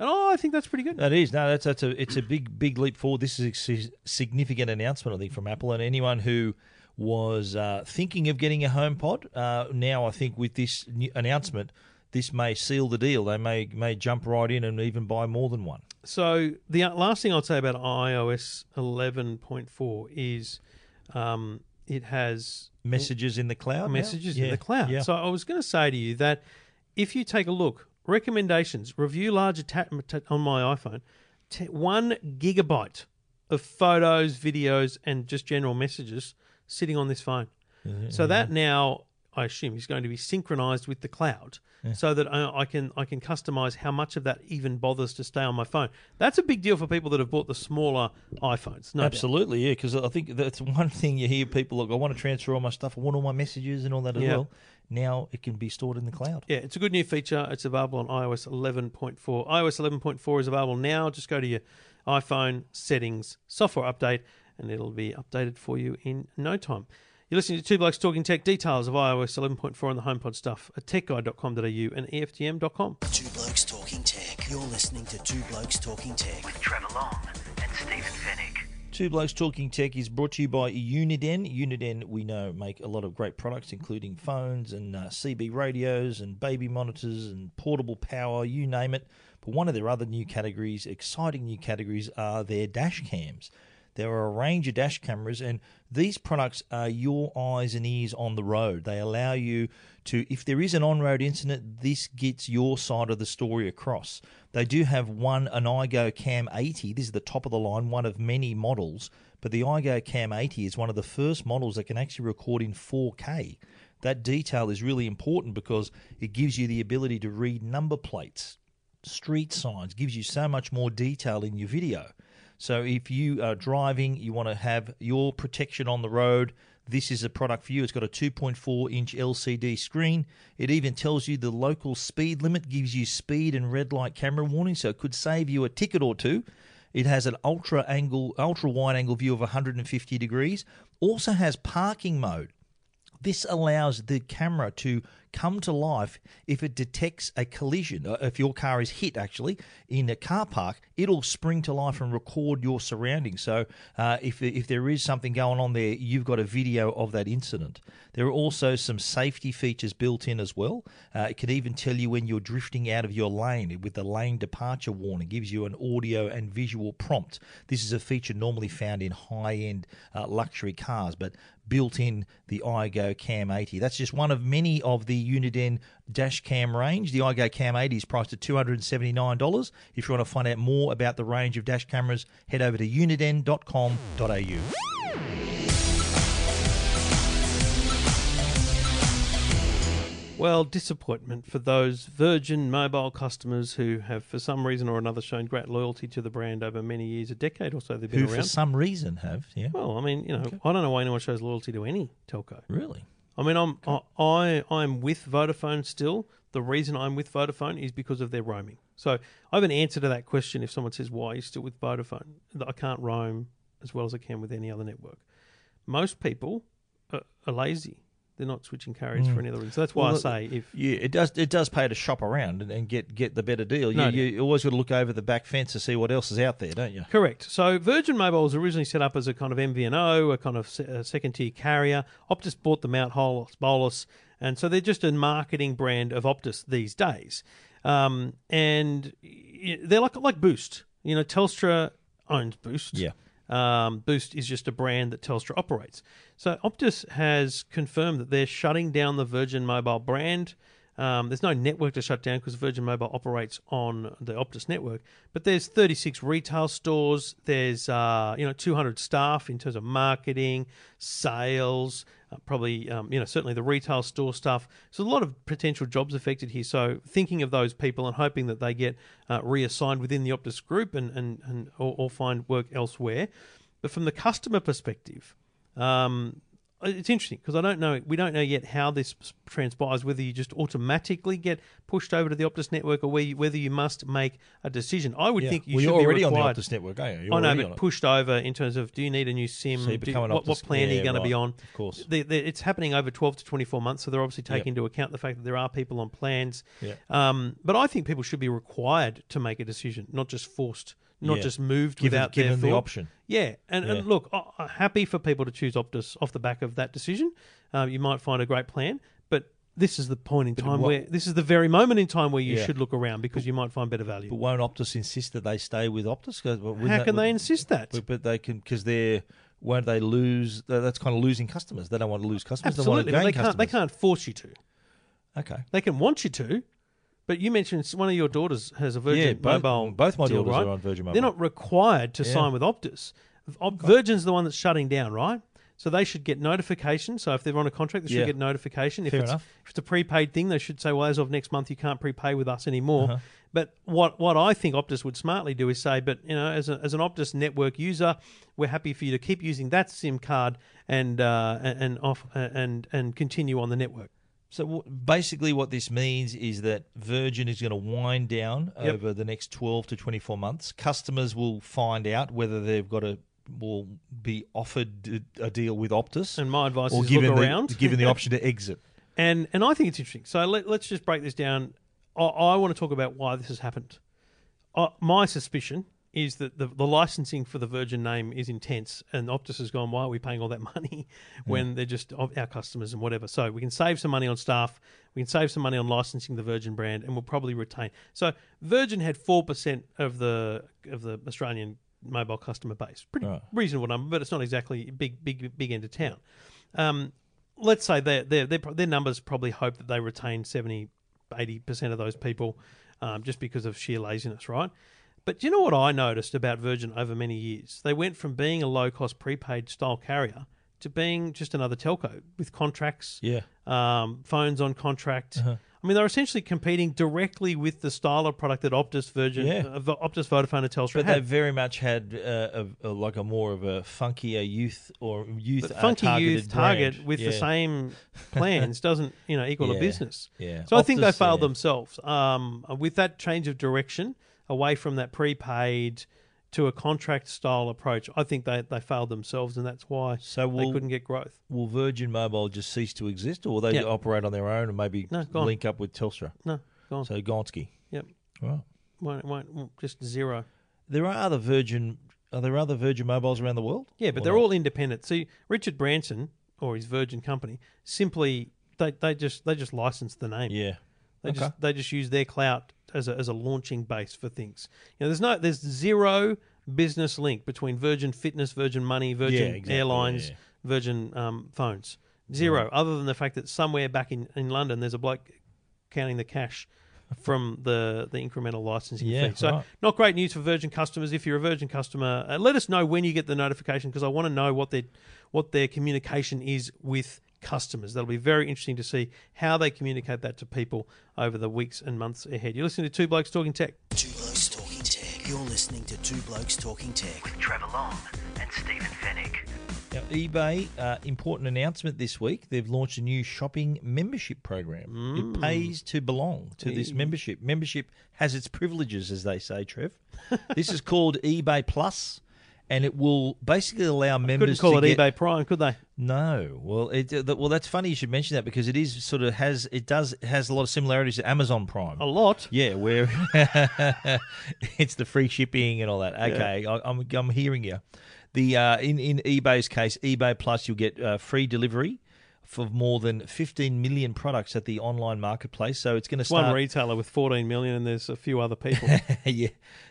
And oh, I think that's pretty good. That is no, that's that's a it's a big big leap forward. This is a si- significant announcement, I think, from Apple and anyone who was uh, thinking of getting a HomePod. Uh, now, I think with this new announcement, this may seal the deal. They may may jump right in and even buy more than one. So the uh, last thing I'll say about iOS 11.4 is um, it has Messages in the cloud. messages in the cloud. Yeah. So I was going to say to you that if you take a look, recommendations, review large atta- on my iPhone, t- one gigabyte of photos, videos, and just general messages sitting on this phone. Mm-hmm, so that mm-hmm. now, I assume, is going to be synchronized with the cloud, so that I, I can I can customize how much of that even bothers to stay on my phone. That's a big deal for people that have bought the smaller iPhones. No doubt. Absolutely, yeah. Because I think that's one thing you hear people look. I want to transfer all my stuff. I want all my messages and all that as Yeah. well. Now it can be stored in the cloud. Yeah, it's a good new feature. It's available on iOS 11.4. iOS 11.4 is available now. Just go to your iPhone settings, software update, and it'll be updated for you in no time. You're listening to Two Blokes Talking Tech. Details of iOS 11.4 and the HomePod stuff at techguide.com.au and EFTM.com. Two Blokes Talking Tech. You're listening to Two Blokes Talking Tech with Trevor Long and Stephen Fenech. Two Blokes Talking Tech is brought to you by Uniden. Uniden, we know, make a lot of great products, including phones and uh, CB radios and baby monitors and portable power, you name it. But one of their other new categories, exciting new categories, are their dash cams. There are a range of dash cameras, and these products are your eyes and ears on the road. They allow you to, if there is an on road incident, this gets your side of the story across. They do have one, an iGo Cam 80. This is the top of the line, one of many models, but the iGo Cam 80 is one of the first models that can actually record in 4K. That detail is really important because it gives you the ability to read number plates, street signs, gives you so much more detail in your video. So if you are driving, you want to have your protection on the road, this is a product for you. It's got a 2.4 inch LCD screen. It even tells you the local speed limit, gives you speed and red light camera warning, so it could save you a ticket or two. It has an ultra angle, ultra wide angle view of 150 degrees. Also has parking mode. This allows the camera to come to life if it detects a collision. Uh, If your car is hit, actually, in a car park, it'll spring to life and record your surroundings. So uh, if, if there is something going on there, you've got a video of that incident. There are also some safety features built in as well. Uh, it can even tell you when you're drifting out of your lane with the lane departure warning. gives you an audio and visual prompt. This is a feature normally found in high-end uh, luxury cars, but built in the iGo Cam 80. That's just one of many of the Uniden dash cam range. The iGo Cam 80 is priced at $279. If you want to find out more about the range of dash cameras, head over to uniden.com.au. Well, disappointment for those Virgin Mobile customers who have, for some reason or another, shown great loyalty to the brand over many years, a decade or so they've been Who, for some reason, have yeah, well, I mean, you know, I don't know why anyone shows loyalty to any telco. really. I mean, I'm I, I I'm with Vodafone still. The reason I'm with Vodafone is because of their roaming. So I have an answer to that question. If someone says why are you still with Vodafone, I can't roam as well as I can with any other network. Most people are, are lazy. They're not switching carriers for any other reason. So that's why Mm. Well, I say if Yeah, it does. It does pay to shop around and, and get get the better deal. No, you, you always got to look over the back fence to see what else is out there, don't you? Correct. So Virgin Mobile was originally set up as a kind of MVNO, a kind of se- second tier carrier. Optus bought them out, whole bolus, and so they're just a marketing brand of Optus these days. Um, and they're like like Boost. You know, Telstra owns Boost. Yeah. Um, Boost is just a brand that Telstra operates. So Optus has confirmed that they're shutting down the Virgin Mobile brand. Um, there's no network to shut down because Virgin Mobile operates on the Optus network. But there's 36 retail stores. There's uh, you know 200 staff in terms of marketing, sales, uh, probably um, you know certainly the retail store stuff. So a lot of potential jobs affected here. So thinking of those people and hoping that they get uh, reassigned within the Optus group and and, and or, or find work elsewhere. But from the customer perspective, um, it's interesting because I don't know. We don't know yet how this transpires. Whether you just automatically get pushed over to the Optus network, or whether you must make a decision. I would Yeah. think you well, should you're be already required. on the Optus network, aren't you? You're I know, but it. pushed over in terms of do you need a new SIM? So you Do- what, what plan are you yeah, going to be on? Of course. The, the, it's happening over 12 to 24 months, so they're obviously taking Yep. into account the fact that there are people on plans. Yeah. Um, but I think people should be required to make a decision, not just forced, not Yeah. just moved Give them- without give their them the option. Yeah, and, Yeah. and look, I- I'm happy for people to choose Optus off the back of that decision. Uh, you might find a great plan, but this is the point in time what- where this is the very moment in time where you Yeah. should look around because you might find better value. But won't Optus insist that they stay with Optus? well, How that- can they insist that? But, but they can because they're won't they lose? That's kind of losing customers. They don't want to lose customers. Absolutely, they want they can't. They can't force you to. Okay. They can want you to, but you mentioned one of your daughters has a Virgin Yeah, both- Mobile. both my deal, daughters right? are on Virgin Mobile. They're not required to Yeah. sign with Optus. Op- Virgin's the one that's shutting down, right? So they should get notification. So if they're on a contract, they should Yeah. get notification. If Fair it's, enough. if it's a prepaid thing, they should say, well, as of next month, you can't prepay with us anymore. Uh-huh. But what what I think Optus would smartly do is say, but you know, as, a, as an Optus network user, we're happy for you to keep using that SIM card and uh, and and off and and continue on the network. So w- basically, what this means is that Virgin is going to wind down Yep. over the next twelve to twenty-four months. Customers will find out whether they've got a will be offered a deal with Optus And my advice or is given look the, around. given the option to exit. And and I think it's interesting. So let, let's just break this down. I, I want to talk about why this has happened. Uh, my suspicion is that the, the licensing for the Virgin name is intense, and Optus has gone, why are we paying all that money when they're just of our customers and whatever? So we can save some money on staff, we can save some money on licensing the Virgin brand, and we'll probably retain. So Virgin had four percent of the of the Australian mobile customer base, pretty Right. reasonable number, but it's not exactly big big big end of town. Um, let's say their their their their numbers probably hope that they retain 70 80 percent of those people um, just because of sheer laziness, right? But do you know what I noticed about Virgin over many years? They went from being a low cost prepaid style carrier to being just another telco with contracts, Yeah. um, phones on contract. Uh-huh. I mean, they're essentially competing directly with the style of product that Optus, Virgin, Yeah. uh, Optus, Vodafone, and Telstra But they very much had uh, a, a, like a more of a funkier youth or youth But uh, funky targeted youth target brand. with the same plans doesn't you know equal a business. Yeah. So I think they failed yeah. themselves um, with that change of direction away from that prepaid to a contract style approach. I think they, they failed themselves, and that's why So they couldn't get growth. will Virgin Mobile just cease to exist, or will they Yeah. operate on their own and maybe No, link up with Telstra? No, gone. So Gonski. yep, Right. won't, won't, won't- just zero. There are other Virgin. Are there other Virgin Mobiles around the world? Yeah, but Or they're not? all independent. See, Richard Branson or his Virgin company simply they, they just they just license the name. Yeah. They Okay. just they just use their clout as a as a launching base for things. You know, there's no there's zero business link between Virgin Fitness, Virgin Money, Virgin Yeah, exactly, Airlines, yeah, yeah. Virgin um, phones. Zero, other than the fact that somewhere back in, in London there's a bloke counting the cash from the the incremental licensing Yeah, fee. So right. not great news for Virgin customers. If you're a Virgin customer, uh, let us know when you get the notification because I want to know what their what their communication is with customers. That'll be very interesting to see how they communicate that to people over the weeks and months ahead. You're listening to Two Blokes Talking Tech. Two Blokes Talking Tech. You're listening to Two Blokes Talking Tech with Trevor Long and Stephen Fenech. Now, eBay, uh, important announcement this week. They've launched a new shopping membership program. Mm. It pays to belong to this membership. Membership has its privileges, as they say, Trev. this is called eBay Plus, and it will basically allow members Couldn't call to it get, eBay Prime, could they? No, well, it well that's funny you should mention that because it is sort of has it does has a lot of similarities to Amazon Prime. A lot. Yeah, where it's the free shipping and all that. Okay, I, I'm I'm hearing you. The uh, in in eBay's case, eBay Plus, you'll get uh, free delivery for more than 15 million products at the online marketplace. So it's going to It's one retailer with 14 million, and there's a few other people. yeah.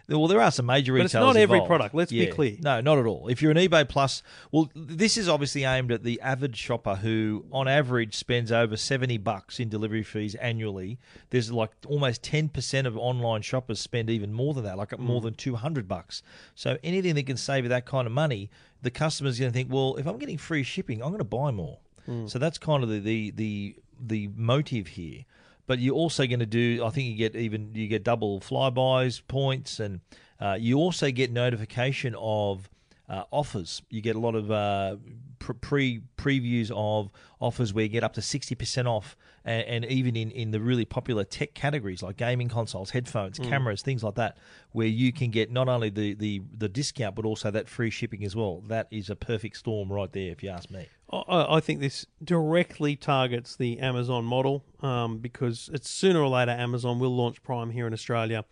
Well, there are some major retailers. But it's not every involved. product, let's be clear. No, not at all. If you're an eBay Plus, well, this is obviously aimed at the avid shopper who, on average, spends over seventy bucks in delivery fees annually. There's like almost ten percent of online shoppers spend even more than that, like Mm. more than two hundred bucks. So anything that can save you that kind of money, the customer's going to think, well, if I'm getting free shipping, I'm going to buy more. Mm. So that's kind of the the the, the motive here. But you're also going to do i think you get even you get double Flybuys points and uh, you also get notification of uh, offers. You get a lot of uh, pre previews of offers where you get up to 60% off and, and even in, in the really popular tech categories like gaming consoles headphones cameras things like that where you can get not only the, the, the discount but also that free shipping as well. That is a perfect storm right there if you ask me I, I think this directly targets the Amazon model um, because it's sooner or later Amazon will launch Prime here in Australia.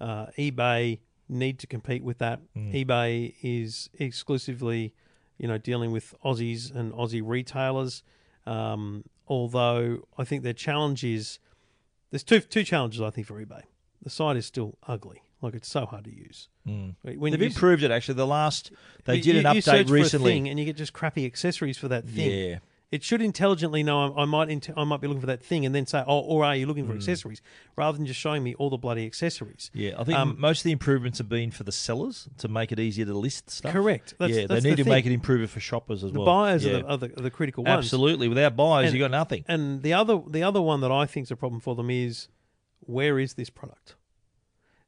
Uh, eBay need to compete with that. eBay is exclusively, you know, dealing with Aussies and Aussie retailers. Um, although I think their challenge is there's two two challenges I think for eBay. The site is still ugly, like it's so hard to use. When they've improved it actually the last they you- did you- an you update a recently thing and you get just crappy accessories for that thing. Yeah. It should intelligently know I, I might int- I might be looking for that thing, and then say, "Oh, or are you looking for Hmm. accessories?" Rather than just showing me all the bloody accessories. Yeah, I think Um, most of the improvements have been for the sellers to make it easier to list stuff. Correct. That's- yeah, that's they need the to make it improve for shoppers as The well. buyers yeah. are, the, are, the, are the critical ones. Absolutely. Without buyers, And- you got nothing. And the other the other one that I think is a problem for them is where is this product?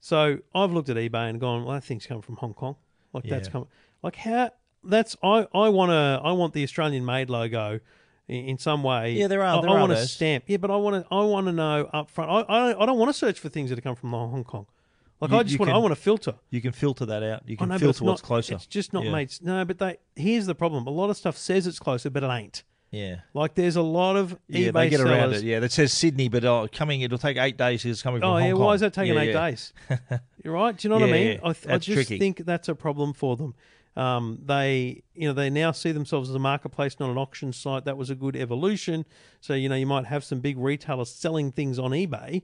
So I've looked at eBay and gone, well, that thing's come from Hong Kong. Like that's Yeah. come like how that's I I want to I want the Australian made logo in, in some way. Yeah, there are- I, there I are want a those. stamp. Yeah, but I want to I want to know up front. I I, I don't want to search for things that have come from Hong Kong. Like You- I just you want I can- want to filter. You can filter that out. You I can know, but filter what's not- closer. It's just not yeah. made. No, but they here's the problem. A lot of stuff says it's closer, but it ain't. Yeah. Like there's a lot of eBay Yeah, they get around it. Yeah, that says Sydney, but uh, coming, it'll take eight days. It's coming from Oh Hong yeah, Kong. why is that taking Yeah, eight yeah. days? You're right. Do you know what I mean? I, th- I just tricky. think that's a problem for them. Um, they, you know, they now see themselves as a marketplace, not an auction site. That was a good evolution. So you know, you might have some big retailers selling things on eBay.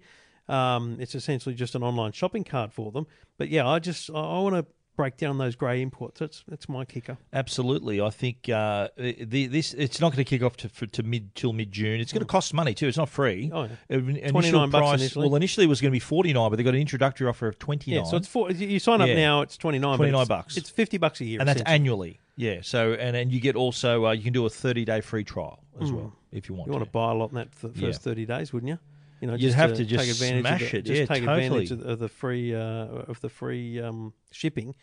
Um, it's essentially just an online shopping cart for them. But yeah, I just I, I want to break down those grey imports. That's that's my kicker. Absolutely, I think uh, the, this it's not going to kick off to, for, to mid till mid June. It's going to cost money too. It's not free. Oh, yeah. Initial 29 bucks initially. Well, initially it was going to be forty nine, but they got an introductory offer of twenty nine. Yeah, so it's four. You sign up Yeah. now, it's twenty nine. 29 it's, bucks. It's fifty bucks a year, and that's annually. Yeah. So and and you get also uh, you can do a thirty day free trial as well if you want. You want to buy a lot in that for the Yeah. first thirty days, wouldn't you? You know, You'd have to just take advantage smash of the, it. Just Yeah, take advantage totally. of, of the free uh, of the free um, shipping.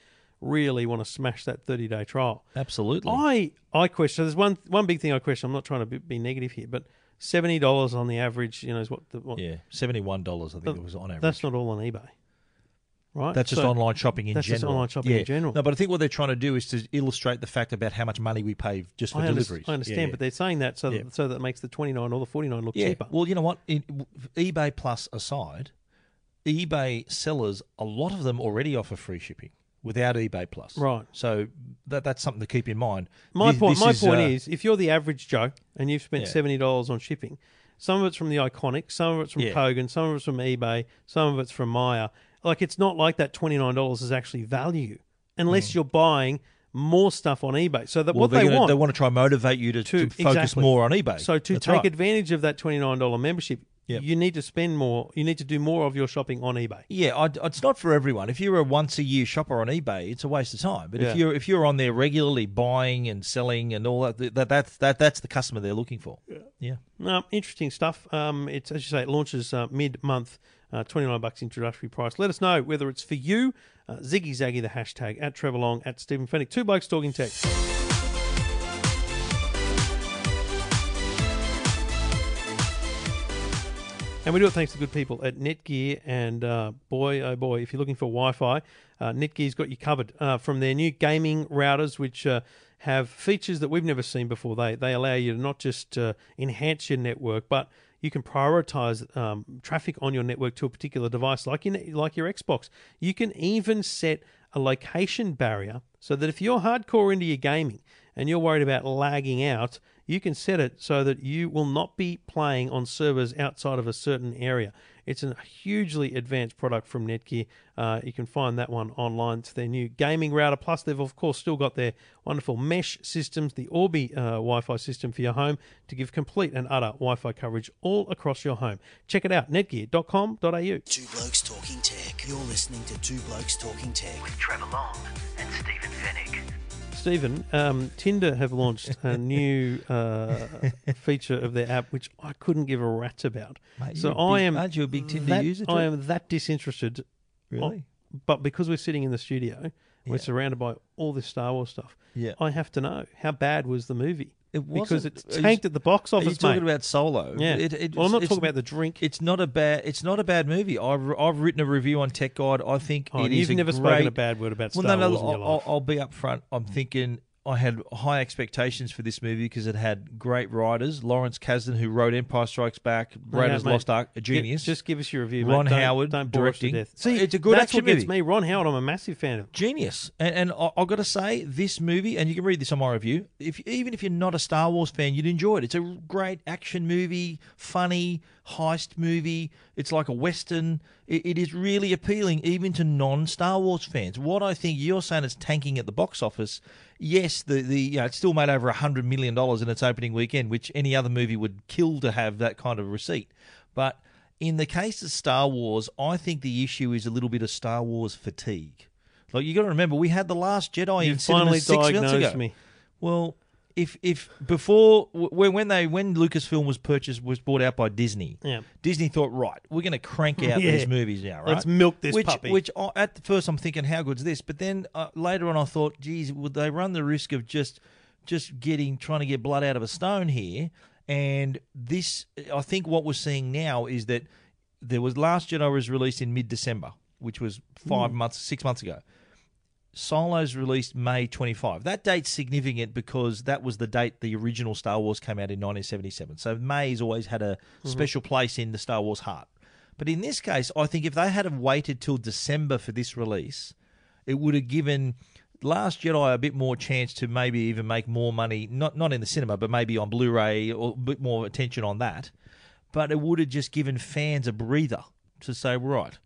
Really want to smash that thirty day trial. Absolutely. I I question. There's one one big thing I question. I'm not trying to be, be negative here, but seventy dollars on the average. You know, is what the what, yeah, seventy one dollars. I think it was on average. that's not all on eBay, right? That's just So- online shopping in that's just general. online shopping in general. No, but I think what they're trying to do is to illustrate the fact about how much money we pay just for I, underst- deliveries. I understand, Yeah, but they're saying that so Yeah. that, so that makes the twenty nine or the forty nine look yeah. cheaper. Well, you know what? In, eBay Plus aside, eBay sellers, a lot of them already offer free shipping without eBay Plus. Right. So that that's something to keep in mind. My point, this my is, point uh, is, if you're the average Joe and you've spent Yeah. seventy dollars on shipping, some of it's from the Iconic, some of it's from Yeah. Kogan, some of it's from eBay, some of it's from Myer. Like it's not like that twenty nine dollars is actually value, unless you're buying more stuff on eBay. So that Mm. well, what they're gonna- want, they want to try and motivate you to, to, to focus exactly. more on eBay. So to That's take right. advantage of that twenty nine dollar membership, Yep. you need to spend more. You need to do more of your shopping on eBay. Yeah, I, it's not for everyone. If you're a once a year shopper on eBay, it's a waste of time. But Yeah. if you're if you're on there regularly buying and selling and all that, that that's that that's the customer they're looking for. Yeah. No, interesting stuff. Um, it's as you say, it launches uh, mid month, uh, twenty nine bucks introductory price. Let us know whether it's for you. Uh, Ziggy Zaggy, the hashtag at Trevor Long at Stephen Fenech. Two blokes talking tech. And we do it thanks to good people at Netgear. And uh, boy, oh boy, if you're looking for Wi Fi, uh, Netgear's got you covered. Uh, from their new gaming routers, which uh, have features that we've never seen before. They, they allow you to not just uh, enhance your network, but you can prioritize um, traffic on your network to a particular device, like like your Xbox. You can even set a location barrier so that if you're hardcore into your gaming and you're worried about lagging out, you can set it so that you will not be playing on servers outside of a certain area. It's a hugely advanced product from Netgear. Uh, you can find that one online. It's their new gaming router. Plus, they've of course still got their wonderful mesh systems, the Orbi uh, Wi-Fi system for your home to give complete and utter Wi-Fi coverage all across your home. Check it out, netgear.com.au. Two Blokes Talking Tech. You're listening to Two Blokes Talking Tech with Trevor Long and Stephen Fenech. Stephen, um, Tinder have launched a new uh, feature of their app, which I couldn't give a rat's about. Mate, so I big- am. aren't you a big Tinder that- user, I am that disinterested. Really? But because we're sitting in the studio, we're Yeah. surrounded by all this Star Wars stuff. Yeah. I have to know how bad was the movie It because wasn't- it's are you- tanked at the box office. Are you talking mate. about Solo? Yeah. It, it, well, I'm not talking about the drink. It's not a bad. It's not a bad movie. I've I've written a review on Tech Guide. I think oh, it you've never great, spoken a bad word about Star well, no, no. Wars in your I'll, life. I'll, I'll be upfront. I'm hmm. thinking I had high expectations for this movie because it had great writers. Lawrence Kasdan, who wrote Empire Strikes Back, Raiders mate. Lost Ark, a genius. Just give us your review, Ron mate. Don't- Howard don't bore us to directing. death. See, It's a good that's action what gets movie. me. Ron Howard, I'm a massive fan of. genius. And, and I, I've got to say, this movie, and you can read this on my review. If even if you're not a Star Wars fan, you'd enjoy it. It's a great action movie, funny heist movie. It's like a western. It, it is really appealing, even to non-Star Wars fans. What I think you're saying is tanking at the box office. Yes, the the you know, it still made over a hundred million dollars in its opening weekend, which any other movie would kill to have that kind of receipt. But in the case of Star Wars, I think the issue is a little bit of Star Wars fatigue. Like you got to remember, we had the Last Jedi You in finally six months ago. me. Well, if if before when when they when Lucasfilm was purchased was bought out by Disney, Yeah. Disney thought right, we're going to crank out Yeah. these movies now, right? Let's milk this which, puppy. Which I, at the first I'm thinking, how good's this? But then uh, later on, I thought, geez, would they run the risk of just just getting trying to get blood out of a stone here? And this, I think, what we're seeing now is that there was Last Jedi was released in mid December, which was five months, six months ago. Solo's released May 25. That date's significant because that was the date the original Star Wars came out in 1977. So May's always had a mm-hmm. special place in the Star Wars heart. But in this case, I think if they had have waited till December for this release, it would have given Last Jedi a bit more chance to maybe even make more money, not not in the cinema, but maybe on Blu-ray or a bit more attention on that. But it would have just given fans a breather to say, right,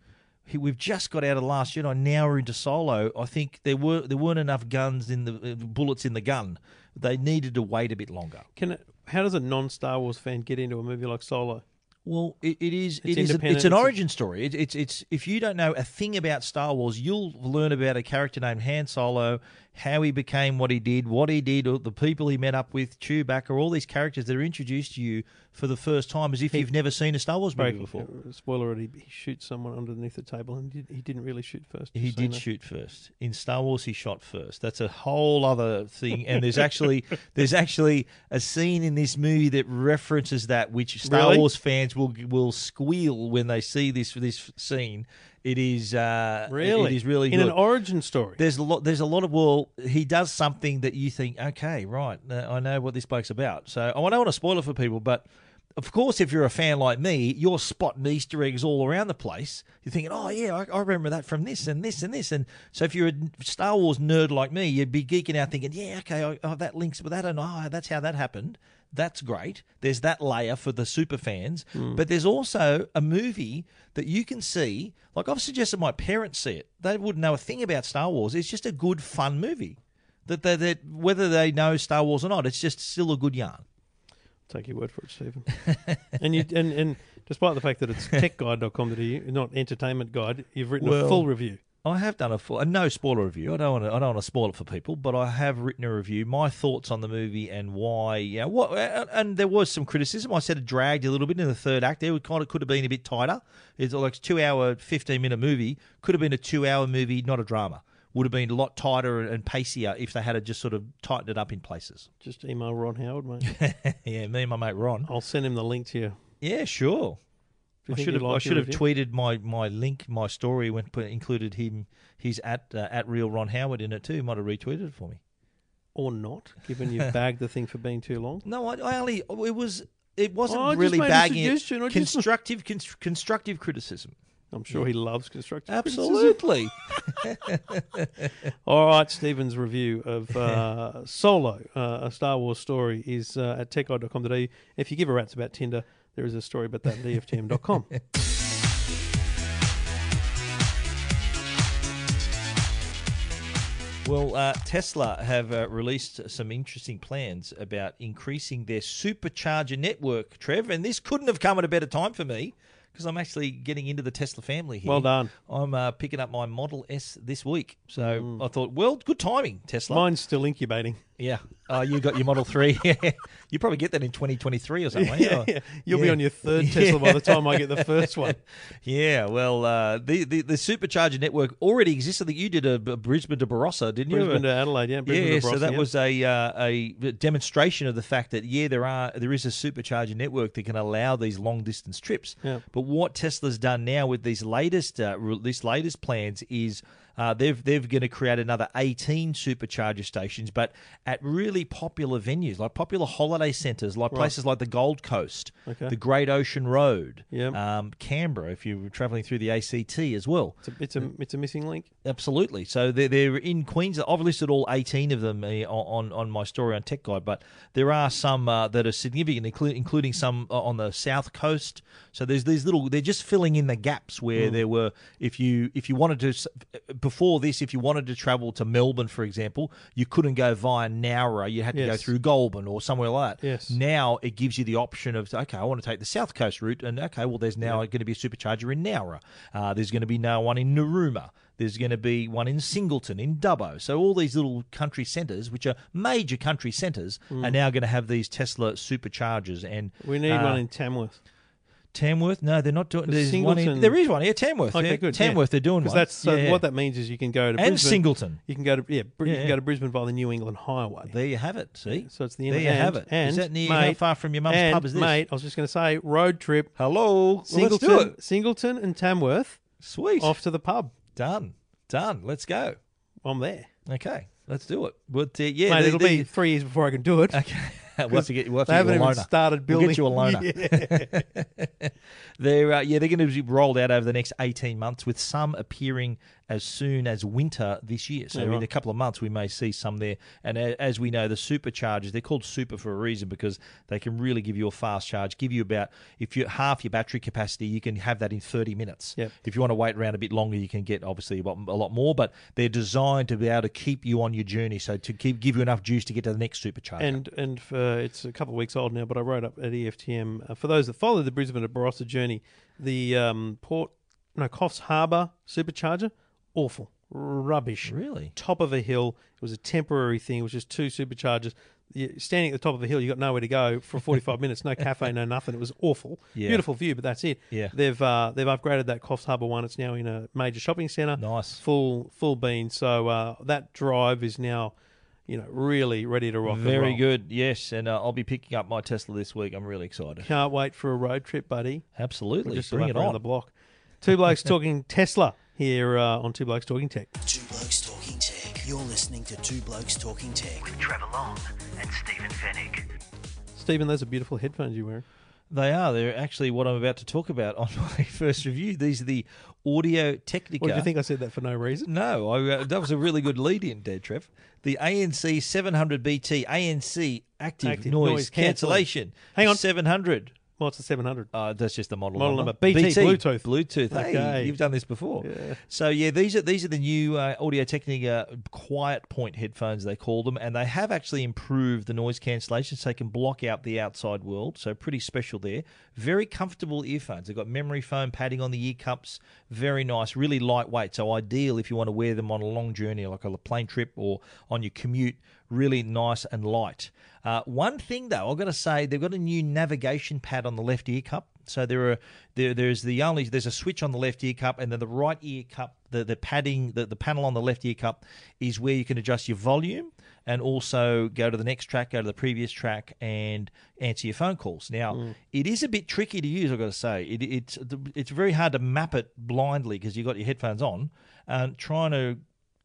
we've just got out of Last Jedi, now we're into Solo. I think there were there weren't enough guns in the uh, bullets in the gun. They needed to wait a bit longer. Can it, how does a non-Star Wars fan get into a movie like Solo? Well, it, it is. It's It is. A, it's an origin story. It, it's. It's. If you don't know a thing about Star Wars, you'll learn about a character named Han Solo, how he became what he did, what he did, or the people he met up with, Chewbacca, all these characters that are introduced to you for the first time, as if you've never seen a Star Wars movie before. spoiler alert, he, he shoots someone underneath the table and he, did, he didn't really shoot first. He did know. shoot first. In Star Wars, he shot first. That's a whole other thing. And there's actually there's actually a scene in this movie that references that, which Star Really? Wars fans will will squeal when they see this this scene. It is uh, Really? it is really In good. an origin story. there's a lot. There's a lot of well. He does something that you think, okay, right, uh, I know what this bloke's about. So I don't want to spoil it for people, but of course, if you're a fan like me, you're spotting Easter eggs all around the place. You're thinking, oh yeah, I, I remember that from this and this and this. And so if you're a Star Wars nerd like me, you'd be geeking out, thinking, yeah, okay, oh, oh, that links with that, and oh, that's how that happened. That's great. There's that layer for the super fans, hmm. but there's also a movie that you can see. Like I've suggested my parents see it. They wouldn't know a thing about Star Wars. It's just a good, fun movie. That they, that whether they know Star Wars or not, it's just still a good yarn. Take your word for it, Stephen. and you and, and despite the fact that it's techguide.com.au, not entertainment guide, you've written a full review. I have done a full, no spoiler review. I don't want to. I don't want to spoil it for people, but I have written a review, my thoughts on the movie and why. Yeah, what and- and there was some criticism. I said it dragged a little bit in the third act. There, it kind of could have been a bit tighter. It's like a two-hour, fifteen-minute movie. Could have been a two-hour movie, not a drama. Would have been a lot tighter and pacier if they had just sort of tightened it up in places. Just email Ron Howard, mate. yeah, me and my mate Ron. I'll send him the link to you. Yeah, sure. I should have. I should have tweeted my, my link, my story when put, included him. He's at uh, at real Ron Howard in it too. He might have retweeted it for me. Or not, given you've bagged the thing for being too long. No, I, I only it was it wasn't Oh, really bagging it. Constructive, cons- constructive criticism. I'm sure he loves constructive criticism. Absolutely. All right, Stephen's review of uh, Solo, uh, a Star Wars story, is uh, at techguide.com.au. If you give a rat's about Tinder, there is a story about that at EFTM.com. Well, uh, Tesla have uh, released some interesting plans about increasing their supercharger network, Trev, and this couldn't have come at a better time for me because I'm actually getting into the Tesla family here. Well done. I'm uh, picking up my Model S this week, so I thought, well, good timing, Tesla. Mine's still incubating. Yeah. Oh, you got your Model 3. you probably get that in 2023 or something. Yeah, yeah. You'll be on your third Tesla by the time I get the first one. Yeah, well, uh, the, the the supercharger network already exists. I think you did a Brisbane to Barossa, didn't you? Brisbane to Adelaide, yeah. Brisbane yeah, to so that yeah. was a uh, a demonstration of the fact that yeah, there are there is a supercharger network that can allow these long distance trips. Yeah. But what Tesla's done now with these latest uh, this latest plans is uh, they've they're going to create another 18 supercharger stations, but at really popular venues like popular holiday centres, like places like the Gold Coast, Okay. the Great Ocean Road, Yep. um, Canberra, if you're travelling through the ACT as well. It's a, it's a, it's a missing link. Absolutely. So they're, they're in Queensland. I've listed all 18 of them uh, on, on my story on Tech Guide, but there are some uh, that are significant, including some uh, on the south coast. So there's these little. They're just filling in the gaps where there were. If you if you wanted to before this, if you wanted to travel to Melbourne, for example, you couldn't go via Nowra. You had to go through Goulburn or somewhere like that. Yes. Now it gives you the option of okay, I want to take the south coast route, and okay, well, there's now going to be a supercharger in Nowra. Uh, there's going to be now one in Narooma. There's going to be one in Singleton, in Dubbo. So all these little country centres, which are major country centres, are now going to have these Tesla superchargers. And Mm. We need uh, one in Tamworth. Tamworth. No, they're not doing. There's one in, Singleton- there is one. Yeah, Tamworth. Okay, yeah, good. Tamworth. They're doing one. that's so Yeah, yeah. what that means is you can go to and Brisbane. Singleton. You can go to yeah, you can go to Brisbane by the New England Highway. There you have it. See, So it's the end. there you have it. And is that near? mate, how far from your mum's and, pub is this? Mate, I was just going to say road trip. Hello. Well, Singleton, let's do it. Singleton and Tamworth Sweet. off to the pub. Done. Done. Let's go. I'm there. Okay, let's do it. But uh, yeah, Mate, the- it'll the- be three years before I can do it. Okay. we'll have to get, we'll have to They haven't even started We'll building. get you a loaner. Yeah. They're uh, yeah, they're going to be rolled out over the next eighteen months, with some appearing as soon as winter this year. So Yeah, in a couple of months, we may see some there. And as we know, the superchargers they're called super for a reason because they can really give you a fast charge. Give you about if you half your battery capacity, you can have that in thirty minutes. Yep. If you want to wait around a bit longer, you can get obviously a lot, more. But they're designed to be able to keep you on your journey, so to keep give you enough juice to get to the next supercharger. And and for, it's a couple of weeks old now, but I wrote up at EFTM uh, for those that follow the Brisbane to Barossa journey. The um, Port no Coffs Harbour supercharger, awful, rubbish. Really? top of a hill. It was a temporary thing. It was just two superchargers. You, standing at the top of a hill, you got nowhere to go for 45 minutes. No cafe, no nothing. It was awful. Yeah. Beautiful view, but that's it. Yeah. They've uh, they've upgraded that Coffs Harbour one. It's now in a major shopping centre. Nice. Full full bean. So uh, that drive is now, you know, really ready to rock. and Very roll. good. Yes, and uh, I'll be picking up my Tesla this week. I'm really excited. Can't wait for a road trip, buddy. Absolutely. Just Bring it around on. the block. Two blokes talking Tesla here uh, on Two Blokes Talking Tech. Two Blokes Talking Tech. You're listening to Two Blokes Talking Tech with Trevor Long and Stephen Fenech. Stephen, those are beautiful headphones you're wearing. They are. They're actually what I'm about to talk about on my first review. These are the Audio Technica. What did you think I said that for no reason? No, I, uh, that was a really good lead in, Dead Trev. The ANC 700BT ANC active, Active noise, noise cancellation. Hang on. 700. Well, it's a 700. Uh, that's just the model, Model number. BT, Bluetooth. Bluetooth. Hey, Okay. you've done this before. Yeah. So yeah, these are these are the new uh, Audio Technica Quiet Point headphones they call them, and they have actually improved the noise cancellation, so they can block out the outside world. So pretty special there. Very comfortable earphones. They've got memory foam padding on the ear cups. Very nice. Really lightweight. So ideal if you want to wear them on a long journey, like a plane trip or on your commute. Really nice and light. Uh, one thing though, I've got to say, they've got a new navigation pad on the left ear cup. So there are there, there's the only there's a switch on the left ear cup, and then the right ear cup, the the padding, the, the panel on the left ear cup is where you can adjust your volume and also go to the next track, go to the previous track, and answer your phone calls. Now it is a bit tricky to use. I've got to say, it, it's it's very hard to map it blindly because you've got your headphones on and trying to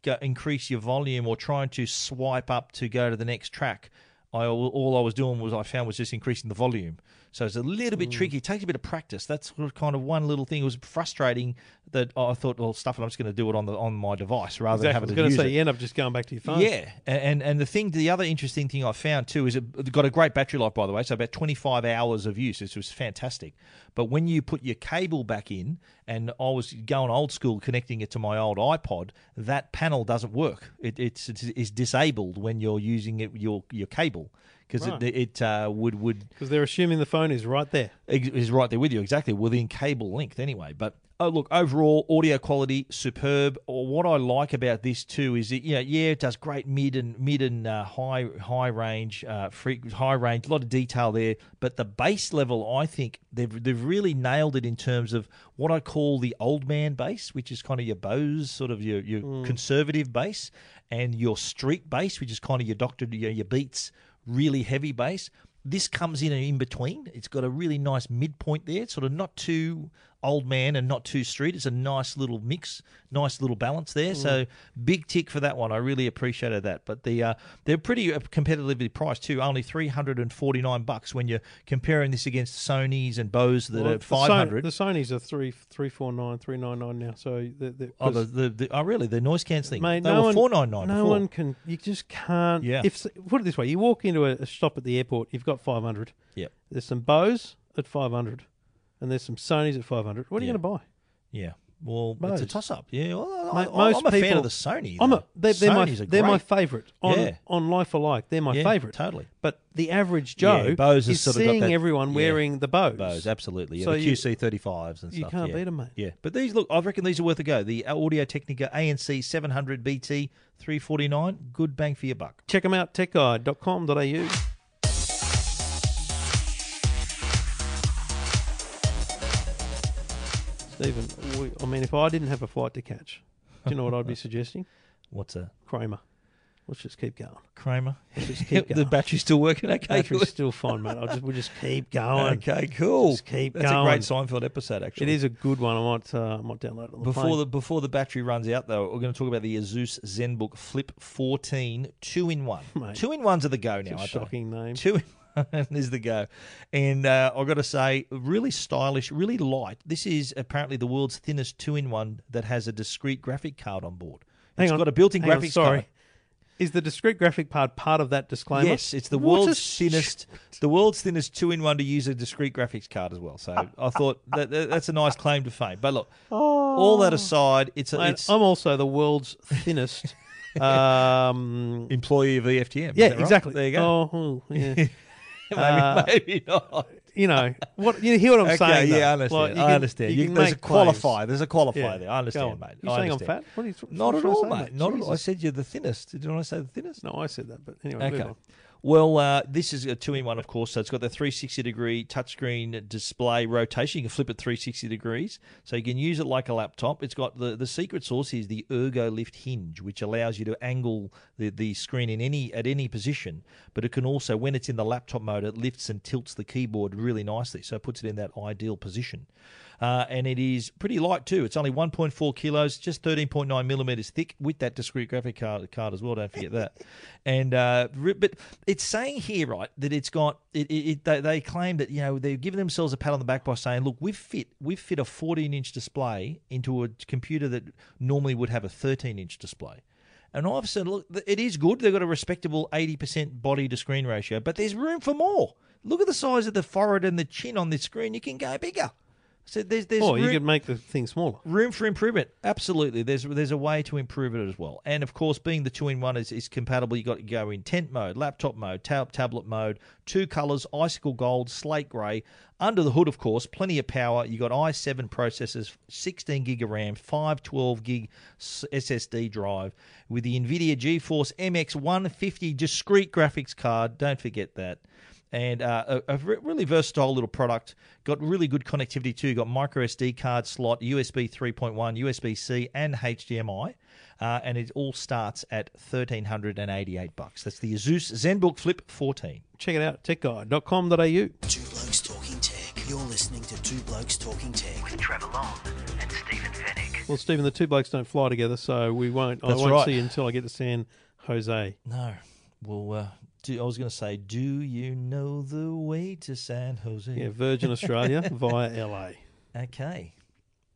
go, increase your volume or trying to swipe up to go to the next track. I all I was doing was I found was just increasing the volume. So it's a little Mm. bit tricky. It takes a bit of practice. That's kind of one little thing. It was frustrating that I thought, well, stuff it. I'm just going to do it on the on my device rather Exactly. I than was having going to to use say it. you end up just going back to your phone. Yeah, and, and the thing, the other interesting thing I found too is it got a great battery life, by the way. So about twenty five hours of use, which was fantastic. But when you put your cable back in, and I was going old school, connecting it to my old iPod, that panel doesn't work. It, it's it's disabled when you're using it your your cable because Right. it it uh, would would Because they're assuming the phone is right there. Ex- right there with you exactly. Within cable length anyway. But oh look overall audio quality superb. Or what i like about this too is that yeah yeah it does great mid and mid and uh, high high range uh free, high range a lot of detail there. But the bass level i think they've they've really nailed it in terms of what i call the old man bass which is kind of your bose sort of your your conservative bass and your street bass which is kind of your doctor your, your beats really heavy bass. This comes in in between. It's got a really nice midpoint there. Sort of not too old man and not too street. It's a nice little mix, nice little balance there. So big tick for that one. I really appreciated that. But the uh, they're pretty uh, competitively priced too. Only three hundred and forty nine bucks when you're comparing this against Sony's and Bose that Well, are five hundred. The Sony's are three three four nine three nine nine now. So they're, they're, Oh, the, the, the, oh, really? The noise cancelling. Mate, they no were four nine nine. No one can. You just can't. Yeah. If put it this way, you walk into a, a shop at the airport, you've got five hundred. Yeah. There's some Bose at five hundred, and there's some Sony's at five hundred. What are you Yeah. going to buy? Yeah. Well, it's a toss up. Yeah. Well, Mate, I, most I'm a fan people- of the Sony. I'm though. a, they're, they're my Sonys are they're my great. favourite on Yeah. on Life Alike. They're my Yeah, favourite. totally. But the average Joe Yeah, Bose has is sort of got seeing that- everyone yeah. wearing the Bose. Bose, absolutely. Yeah, So the you- QC thirty fives and stuff. you stuff. can't yeah. beat 'em, mate. Yeah, but these look. I reckon these are worth a go. The Audio Technica ANC seven hundred BT three forty nine. Good bang for your buck. Check them out. Techguide.com.au. Stephen, we, I mean, if I didn't have a flight to catch, do you know what I'd be suggesting? What's a Kramer. Let's just keep going. Kramer? Let's just keep going. the battery's still working. Okay, Battery's still fine, mate. I'll just, we'll just keep going. Okay, cool. Just keep That's going. a great Seinfeld episode, actually. It is a good one. I might, uh, I might download it on the Before plane. the before the battery runs out, though, we're going to talk about the Asus ZenBook Flip 14 two in one. Mate. Two in ones are the go now. a aren't they? shocking name. Two in is the go. And uh, I've got to say, really stylish, really light. This is apparently the world's thinnest two in one that has a discrete graphic card on board. Hang It's on. got a built in Hang on, sorry. card. Is the discrete graphic part part of that disclaimer? Yes, it's the world's sh- thinnest, the world's thinnest two-in-one to use a discrete graphics card as well. So I thought that, that- that's a nice claim to fame. But look, all that aside, it's a, it's I'm also the world's thinnest. um, employee of EFTM. yeah, right? exactly. There you go. Oh, oh, yeah. maybe, uh, maybe not. you know what? You hear what I'm Okay, saying? though? yeah, I understand. Like, I can- understand. You You- there's a qualifier. There's a qualifier Yeah, there. I understand, mate. You I saying I'm fat? What are you, Not at all, mate. Not at all. I said you're the thinnest. Did I say the thinnest? No, I said that, but anyway. Okay. Well, uh, this is a two in one, of course. So it's got the 360 degree touchscreen display rotation. You can flip it 360 degrees, so you can use it like a laptop. It's got the, the secret sauce is the Ergo Lift hinge, which allows you to angle the, the screen in any at any position. But it can also, when it's in the laptop mode, it lifts and tilts the keyboard really nicely, so it puts it in that ideal position. Uh, and it is pretty light too. It's only 1.4 kilos, just 13.9 millimeters thick with that discrete graphic card, card as well. Don't forget that. And uh, but it's saying here, right, that it's got it. it, it they, they claim that you know they've given themselves a pat on the back by saying, look, we've fit we've fit a 14 inch display into a computer that normally would have a 13 inch display. And I've said, look, it is good. They've got a respectable 80% body to screen ratio, but there's room for more. Look at the size of the forehead and the chin on this screen. You can go bigger. So there's there's Or you room- could make the thing smaller. room for improvement. Absolutely, there's there's a way to improve it as well. And of course, being the two in one is, is compatible. You got to go in tent mode, laptop mode, tab, tablet mode, two colors: icicle gold, slate grey. Under the hood, of course, plenty of power. You got i7 processors, 16 gig of RAM, 512 gig SSD drive with the NVIDIA GeForce MX 150 discrete graphics card. Don't forget that and uh, a, a really versatile little product. Got really good connectivity too. Got micro SD card slot, USB 3.1, USB C, and HDMI. Uh, and it all starts at thirteen hundred and eighty-eight bucks. That's the Asus ZenBook Flip 14. Check it out, techguide.com.au. Two Blokes Talking Tech. You're listening to Two Blokes Talking Tech with Trevor Long and Stephen Fenech. Well, Stephen, the two blokes don't fly together, so we won't. That's I won't right. see you until I get to San Jose. No, well, uh, Do, I was going to say, do you know the way to San Jose? Yeah, Virgin Australia via LA. Okay.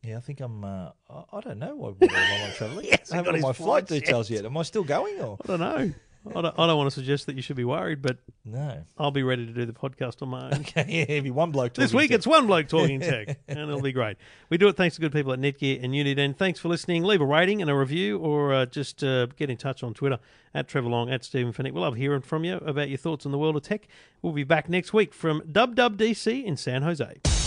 Yeah, I think I'm. Uh, I, I don't know what, what I'm travelling. Yes, I haven't got his my flight details yet. Am I still going or I don't know. I don't, I don't want to suggest that you should be worried, but no? I'll be ready to do the podcast on my own. Okay, yeah, if you one bloke talking This week to- it's one bloke talking tech, and it'll be great. We do it thanks to good people at Netgear and Uniden. Thanks for listening. Leave a rating and a review, or uh, just uh, get in touch on Twitter at Trevor Long at Stephen Fenech. We'll love hearing from you about your thoughts on the world of tech. We'll be back next week from Dub Dub DC in San Jose.